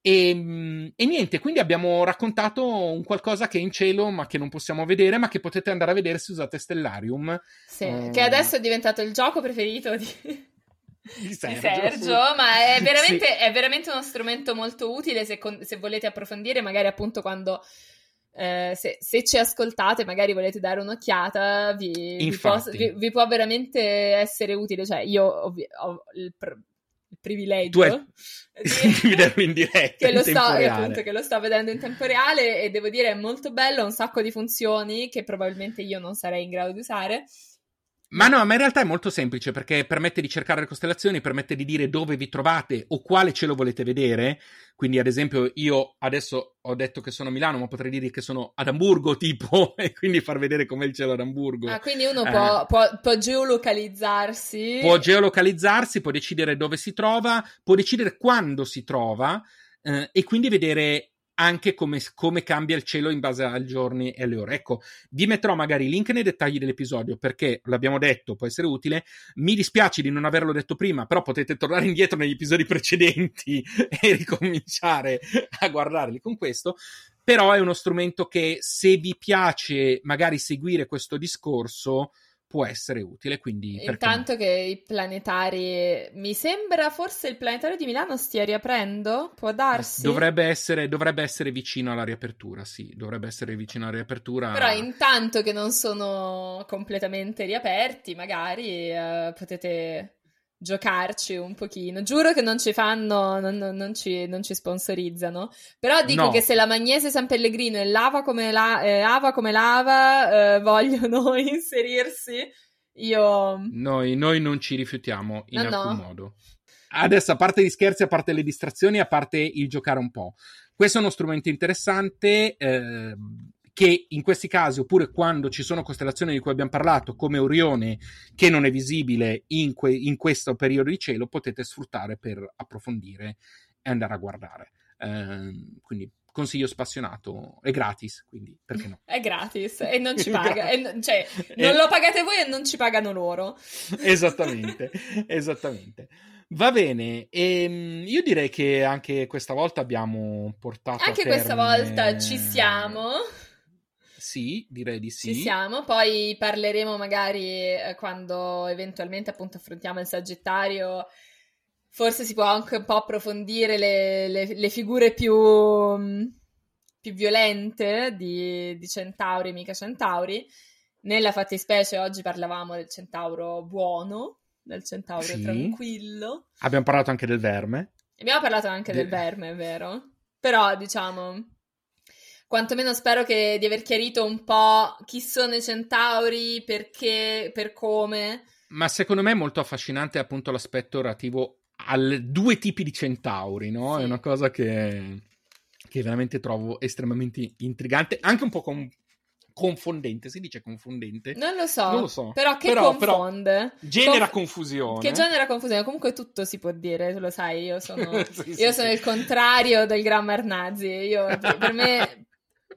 Speaker 2: E, mm, e niente, quindi abbiamo raccontato un qualcosa che è in cielo ma che non possiamo vedere, ma che potete andare a vedere se usate Stellarium
Speaker 3: Sì,
Speaker 2: Eh,
Speaker 3: che adesso è diventato il gioco preferito di,
Speaker 2: di
Speaker 3: di
Speaker 2: Sergio.
Speaker 3: Sergio, ma è veramente,
Speaker 2: Sì.
Speaker 3: è veramente uno strumento molto utile se, se volete approfondire, magari appunto quando... eh, se, se ci ascoltate, magari volete dare un'occhiata, vi, vi, può, vi- vi può veramente essere utile. Cioè, io ovvi- ho il, pr- il privilegio
Speaker 2: Tu hai- di vederlo in diretta,
Speaker 3: che lo, sto,
Speaker 2: reale.
Speaker 3: appunto, che lo sto vedendo in tempo reale e devo dire è molto bello, ha un sacco di funzioni che probabilmente io non sarei in grado di usare.
Speaker 2: Ma no, ma in realtà è molto semplice perché permette di cercare le costellazioni, permette di dire dove vi trovate o quale cielo volete vedere. Quindi, ad esempio, io adesso ho detto che sono a Milano, ma potrei dire che sono ad Amburgo, tipo, e quindi far vedere com'è il cielo ad Amburgo.
Speaker 3: Ah, quindi uno
Speaker 2: Eh.
Speaker 3: può, può- può geolocalizzarsi.
Speaker 2: Può geolocalizzarsi, può decidere dove si trova, può decidere quando si trova eh, e quindi vedere anche come, come cambia il cielo in base ai giorni e alle ore. Ecco, vi metterò magari i link nei dettagli dell'episodio perché l'abbiamo detto, può essere utile. Mi dispiace di non averlo detto prima, però potete tornare indietro negli episodi precedenti e ricominciare a guardarli con questo. Però è uno strumento che se vi piace magari seguire questo discorso può essere utile, quindi perché no?
Speaker 3: Intanto che i planetari. Mi sembra forse il planetario di Milano stia riaprendo? Può darsi?
Speaker 2: Dovrebbe essere, dovrebbe essere vicino alla riapertura, sì, dovrebbe essere vicino alla riapertura.
Speaker 3: Però intanto che non sono completamente riaperti, magari eh, potete giocarci un pochino. Giuro che non ci fanno, non, non- non ci, non ci sponsorizzano. Però dico
Speaker 2: No.
Speaker 3: che se la Magnese San Pellegrino e lava come, la, eh, Ava come lava eh, vogliono inserirsi, io...
Speaker 2: Noi, noi non ci rifiutiamo in
Speaker 3: No, no.
Speaker 2: alcun modo. Adesso, a parte gli scherzi, a parte le distrazioni, a parte il giocare un po'. Questo è uno strumento interessante eh, che in questi casi, oppure quando ci sono costellazioni di cui abbiamo parlato, come Orione, che non è visibile in, que- in questo periodo di cielo, potete sfruttare per approfondire e andare a guardare. Ehm, quindi consiglio spassionato, è gratis, quindi perché no?
Speaker 3: È gratis e non ci paga. E non- cioè, non
Speaker 2: Eh.
Speaker 3: lo pagate voi e non ci pagano loro.
Speaker 2: esattamente, esattamente. Va bene, ehm, io direi che anche questa volta abbiamo portato a
Speaker 3: Anche questa volta ci siamo.
Speaker 2: Sì, direi di sì.
Speaker 3: Ci siamo, poi parleremo magari eh, quando eventualmente appunto affrontiamo il Sagittario. Forse si può anche un po' approfondire le, le- le figure più, mh, più violente di, di Centauri, mica Centauri. Nella fattispecie oggi parlavamo del Centauro buono, del Centauro
Speaker 2: Sì.
Speaker 3: tranquillo.
Speaker 2: Abbiamo parlato anche del verme.
Speaker 3: Abbiamo parlato anche
Speaker 2: De-
Speaker 3: del verme, è vero? Però, diciamo, quantomeno spero che, di aver chiarito un po' chi sono i centauri, perché, per come.
Speaker 2: Ma secondo me è molto affascinante appunto l'aspetto relativo ai due tipi di centauri, no?
Speaker 3: Sì.
Speaker 2: È una cosa che, che veramente trovo estremamente intrigante, anche un po' con- confondente, si dice confondente?
Speaker 3: Non lo so,
Speaker 2: Non lo so.
Speaker 3: però che
Speaker 2: Però- però
Speaker 3: confonde.
Speaker 2: Genera
Speaker 3: Conf-
Speaker 2: confusione.
Speaker 3: Che genera confusione, comunque tutto si può dire, lo sai, io sono,
Speaker 2: Sì,
Speaker 3: io
Speaker 2: sì,
Speaker 3: sono il contrario del grammar nazi, io, per me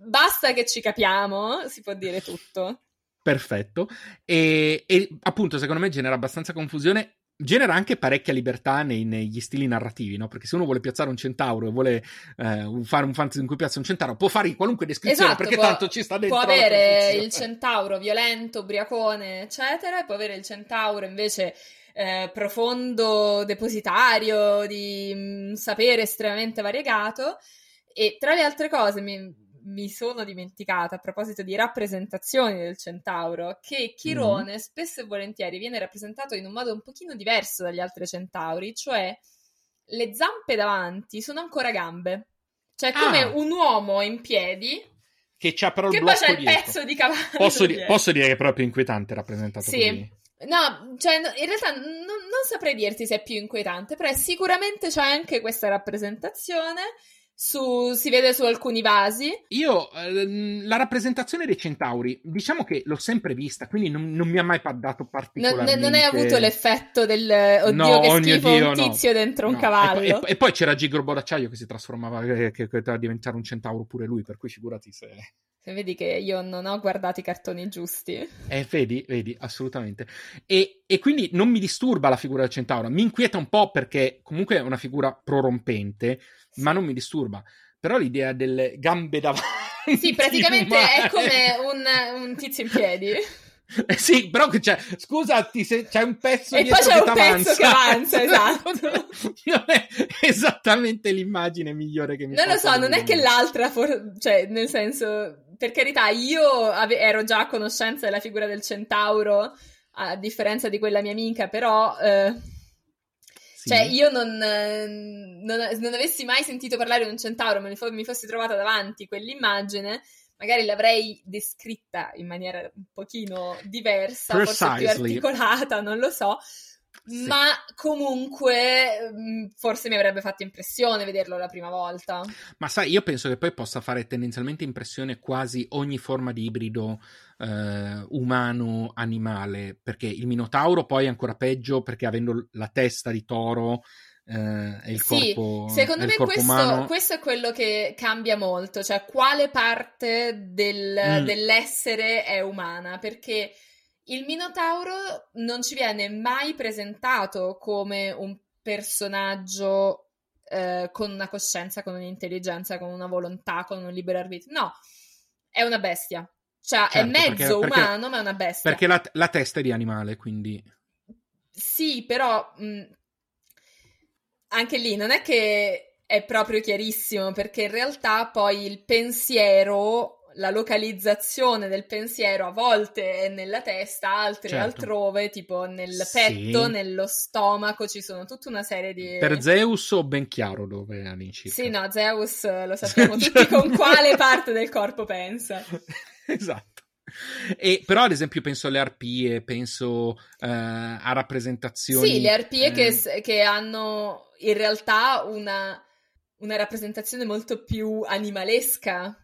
Speaker 3: basta che ci capiamo, si può dire tutto.
Speaker 2: Perfetto. E, e, appunto, secondo me genera abbastanza confusione. Genera anche parecchia libertà nei- negli stili narrativi, no? Perché se uno vuole piazzare un centauro e vuole eh, fare un fantasy in cui piazza un centauro, può fare qualunque descrizione
Speaker 3: Esatto,
Speaker 2: perché
Speaker 3: può,
Speaker 2: tanto ci sta dentro.
Speaker 3: può avere il centauro violento, ubriacone, eccetera, e può avere il centauro invece eh, profondo, depositario, di mm, sapere estremamente variegato. E tra le altre cose mi, mi sono dimenticata a proposito di rappresentazioni del centauro che Chirone spesso e volentieri viene rappresentato in un modo un pochino diverso dagli altri centauri, cioè le zampe davanti sono ancora gambe. Cioè come
Speaker 2: Ah.
Speaker 3: un uomo in piedi
Speaker 2: Che c'ha però il
Speaker 3: che poi c'è il pezzo di cavallo.
Speaker 2: Posso, di- posso dire che è proprio inquietante rappresentato
Speaker 3: Sì.
Speaker 2: così.
Speaker 3: No, cioè, in realtà non, non saprei dirti se è più inquietante, però sicuramente c'è anche questa rappresentazione. Su, si vede su alcuni vasi.
Speaker 2: Io, ehm, la rappresentazione dei centauri, diciamo che l'ho sempre vista, quindi non, non mi ha mai dato
Speaker 3: Non,
Speaker 2: particolarmente...
Speaker 3: non hai avuto l'effetto del oddio
Speaker 2: No,
Speaker 3: che
Speaker 2: oh
Speaker 3: schifo
Speaker 2: Dio,
Speaker 3: un
Speaker 2: no.
Speaker 3: tizio dentro un
Speaker 2: No,
Speaker 3: cavallo.
Speaker 2: E, poi- e- e poi c'era Gigolo d'acciaio che si trasformava, eh, che, che poteva diventare un centauro pure lui, per cui figurati se...
Speaker 3: Se vedi che io non ho guardato i cartoni giusti.
Speaker 2: Eh, vedi, vedi, assolutamente. E, e quindi non mi disturba la figura del centauro, mi inquieta un po' perché comunque è una figura prorompente, ma non mi disturba. Però l'idea delle gambe davanti...
Speaker 3: Sì, praticamente
Speaker 2: umane-
Speaker 3: è come un, un tizio in piedi.
Speaker 2: Eh sì, però che c'è, scusati, se c'è un pezzo
Speaker 3: E
Speaker 2: dietro
Speaker 3: poi c'è un pezzo che avanza, esatto.
Speaker 2: non è esattamente l'immagine migliore che mi
Speaker 3: Non lo so, non è che l'altra, for- cioè, nel senso, per carità, io ave- ero già a conoscenza della figura del centauro, a differenza di quella mia amica, però, eh,
Speaker 2: Sì.
Speaker 3: cioè, io non, eh, non, non avessi mai sentito parlare di un centauro, me fo- mi fossi trovata davanti quell'immagine, magari l'avrei descritta in maniera un pochino diversa, forse più
Speaker 2: Precisely.
Speaker 3: articolata, non lo so.
Speaker 2: Sì.
Speaker 3: Ma comunque mm, forse mi avrebbe fatto impressione vederlo la prima volta.
Speaker 2: Ma sai, io penso che poi possa fare tendenzialmente impressione quasi ogni forma di ibrido eh, umano-animale, perché il Minotauro poi è ancora peggio perché avendo la testa di toro eh, e il
Speaker 3: Sì,
Speaker 2: corpo,
Speaker 3: secondo me
Speaker 2: corpo
Speaker 3: questo, questo è quello che cambia molto, cioè quale parte del-
Speaker 2: Mm.
Speaker 3: dell'essere è umana, perché il Minotauro non ci viene mai presentato come un personaggio eh, con una coscienza, con un'intelligenza, con una volontà, con un libero arbitrio. No, è una bestia. Cioè, è
Speaker 2: Certo,
Speaker 3: mezzo
Speaker 2: perché- perché-
Speaker 3: umano, ma è una bestia.
Speaker 2: Perché la, la testa è di animale, quindi...
Speaker 3: Sì, però mh, anche lì non è che è proprio chiarissimo, perché in realtà poi il pensiero, la localizzazione del pensiero a volte è nella testa, altre
Speaker 2: Certo.
Speaker 3: altrove, tipo nel
Speaker 2: Sì.
Speaker 3: petto, nello stomaco, ci sono tutta una serie di...
Speaker 2: Per Zeus ho ben chiaro dove all'incirca.
Speaker 3: Sì, no, Zeus lo sappiamo tutti con quale parte del corpo pensa.
Speaker 2: esatto. E, però, ad esempio, penso alle arpie, penso eh, a rappresentazioni.
Speaker 3: Sì, le arpie che,
Speaker 2: eh,
Speaker 3: s- che hanno in realtà una, una rappresentazione molto più animalesca.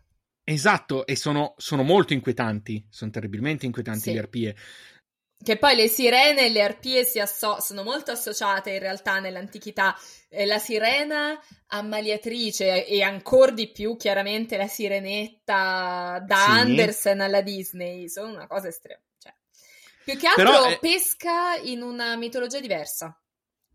Speaker 2: Esatto, e sono, sono molto inquietanti, sono terribilmente inquietanti
Speaker 3: Sì.
Speaker 2: le arpie.
Speaker 3: Che poi le sirene e le arpie si asso- sono molto associate in realtà nell'antichità. Eh, la sirena ammaliatrice e ancora di più chiaramente la sirenetta da
Speaker 2: Sì.
Speaker 3: Andersen alla Disney sono una cosa estrema. Cioè, più che altro
Speaker 2: Però, eh,
Speaker 3: pesca in una mitologia diversa.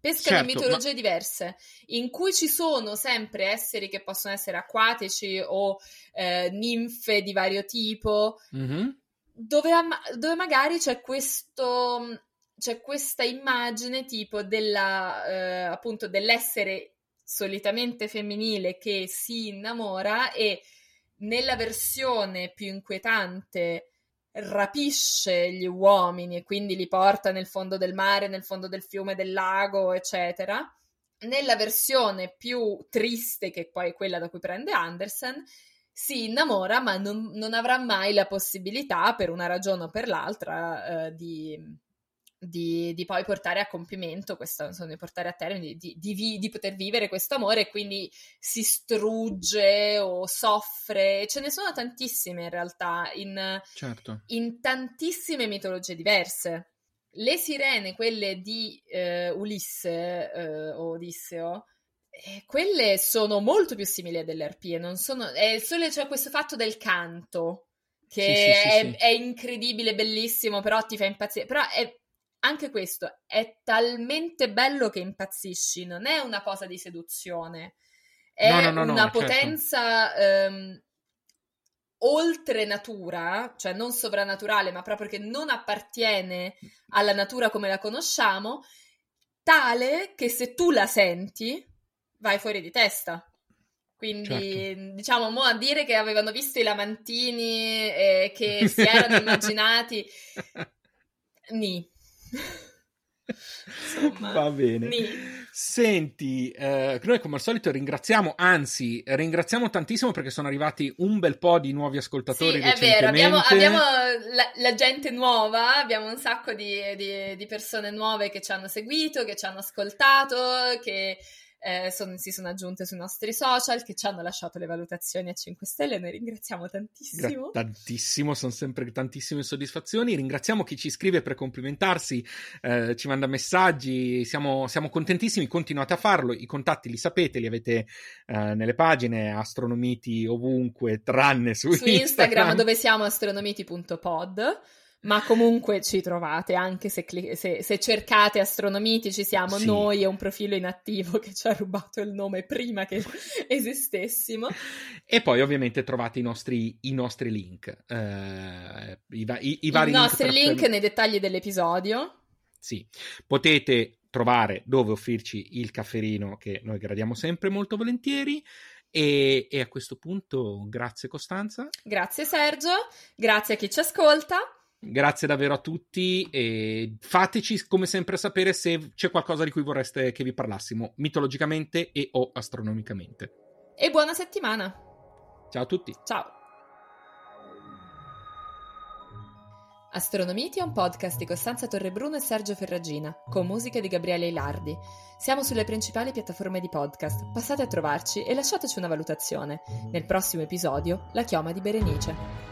Speaker 3: Pesca
Speaker 2: Certo,
Speaker 3: in mitologie diverse, in cui ci sono sempre esseri che possono essere acquatici o eh, ninfe di vario tipo,
Speaker 2: Mhm.
Speaker 3: Dove, dove magari c'è questo c'è questa immagine tipo della eh, appunto dell'essere solitamente femminile che si innamora e nella versione più inquietante rapisce gli uomini e quindi li porta nel fondo del mare, nel fondo del fiume, del lago, eccetera. Nella versione più triste, che poi è quella da cui prende Andersen, si innamora, ma non, non avrà mai la possibilità, per una ragione o per l'altra, eh, di, di, di poi portare a compimento questo, insomma, di portare a termine, di, di di poter vivere questo amore e quindi si strugge o soffre. Ce ne sono tantissime in realtà, in,
Speaker 2: Certo.
Speaker 3: in tantissime mitologie diverse. Le sirene, quelle di eh, Ulisse eh, o Odisseo, eh, quelle sono molto più simili a delle arpie, non sono... È solo c'è questo fatto del canto, che
Speaker 2: Sì, sì,
Speaker 3: è,
Speaker 2: sì.
Speaker 3: è incredibile, bellissimo, però ti fa impazzire. Però è, anche questo è talmente bello che impazzisci, non è una cosa di seduzione, è
Speaker 2: No, no, no,
Speaker 3: una
Speaker 2: certo.
Speaker 3: potenza ehm, oltre natura, cioè non sovrannaturale, ma proprio che non appartiene alla natura come la conosciamo, tale che se tu la senti vai fuori di testa. Quindi,
Speaker 2: Certo.
Speaker 3: diciamo, mo a dire che avevano visto i lamantini e che si erano immaginati Ni. Insomma,
Speaker 2: Va bene.
Speaker 3: ni.
Speaker 2: Senti, eh, noi come al solito ringraziamo, anzi, ringraziamo tantissimo perché sono arrivati un bel po' di nuovi
Speaker 3: Sì,
Speaker 2: ascoltatori
Speaker 3: è vero, abbiamo, abbiamo la, la gente nuova, abbiamo un sacco di, di- di persone nuove che ci hanno seguito, che ci hanno ascoltato, che eh, son- si sono aggiunte sui nostri social, che ci hanno lasciato le valutazioni a 5 stelle, noi ringraziamo
Speaker 2: Gra-
Speaker 3: tantissimo.
Speaker 2: tantissimo, sono sempre tantissime soddisfazioni. Ringraziamo chi ci scrive per complimentarsi, eh, ci manda messaggi, siamo, siamo contentissimi, continuate a farlo. I contatti li sapete, li avete eh, nelle pagine, astronomiti ovunque, tranne su,
Speaker 3: Su Instagram dove siamo astronomiti.pod. Ma comunque ci trovate anche se, cli- se- se cercate astronomiti, ci siamo
Speaker 2: Sì.
Speaker 3: noi e un profilo inattivo che ci ha rubato il nome prima che esistessimo.
Speaker 2: E poi ovviamente trovate i nostri, i nostri link, eh, i, va- i- i
Speaker 3: I
Speaker 2: vari
Speaker 3: nostri link nei dettagli dell'episodio.
Speaker 2: Sì, potete trovare dove offrirci il cafferino che noi gradiamo sempre molto volentieri. E, e a questo punto, grazie Costanza,
Speaker 3: Grazie Sergio, grazie a chi ci ascolta.
Speaker 2: Grazie davvero a tutti e fateci come sempre sapere se c'è qualcosa di cui vorreste che vi parlassimo mitologicamente e o astronomicamente.
Speaker 3: E buona settimana.
Speaker 2: Ciao a tutti!
Speaker 3: Ciao. Astronomiti è un podcast di Costanza Torrebruno e Sergio Ferragina, con musiche di Gabriele Ilardi. Siamo sulle principali piattaforme di podcast, passate a trovarci e lasciateci una valutazione. Nel prossimo episodio, La chioma di Berenice.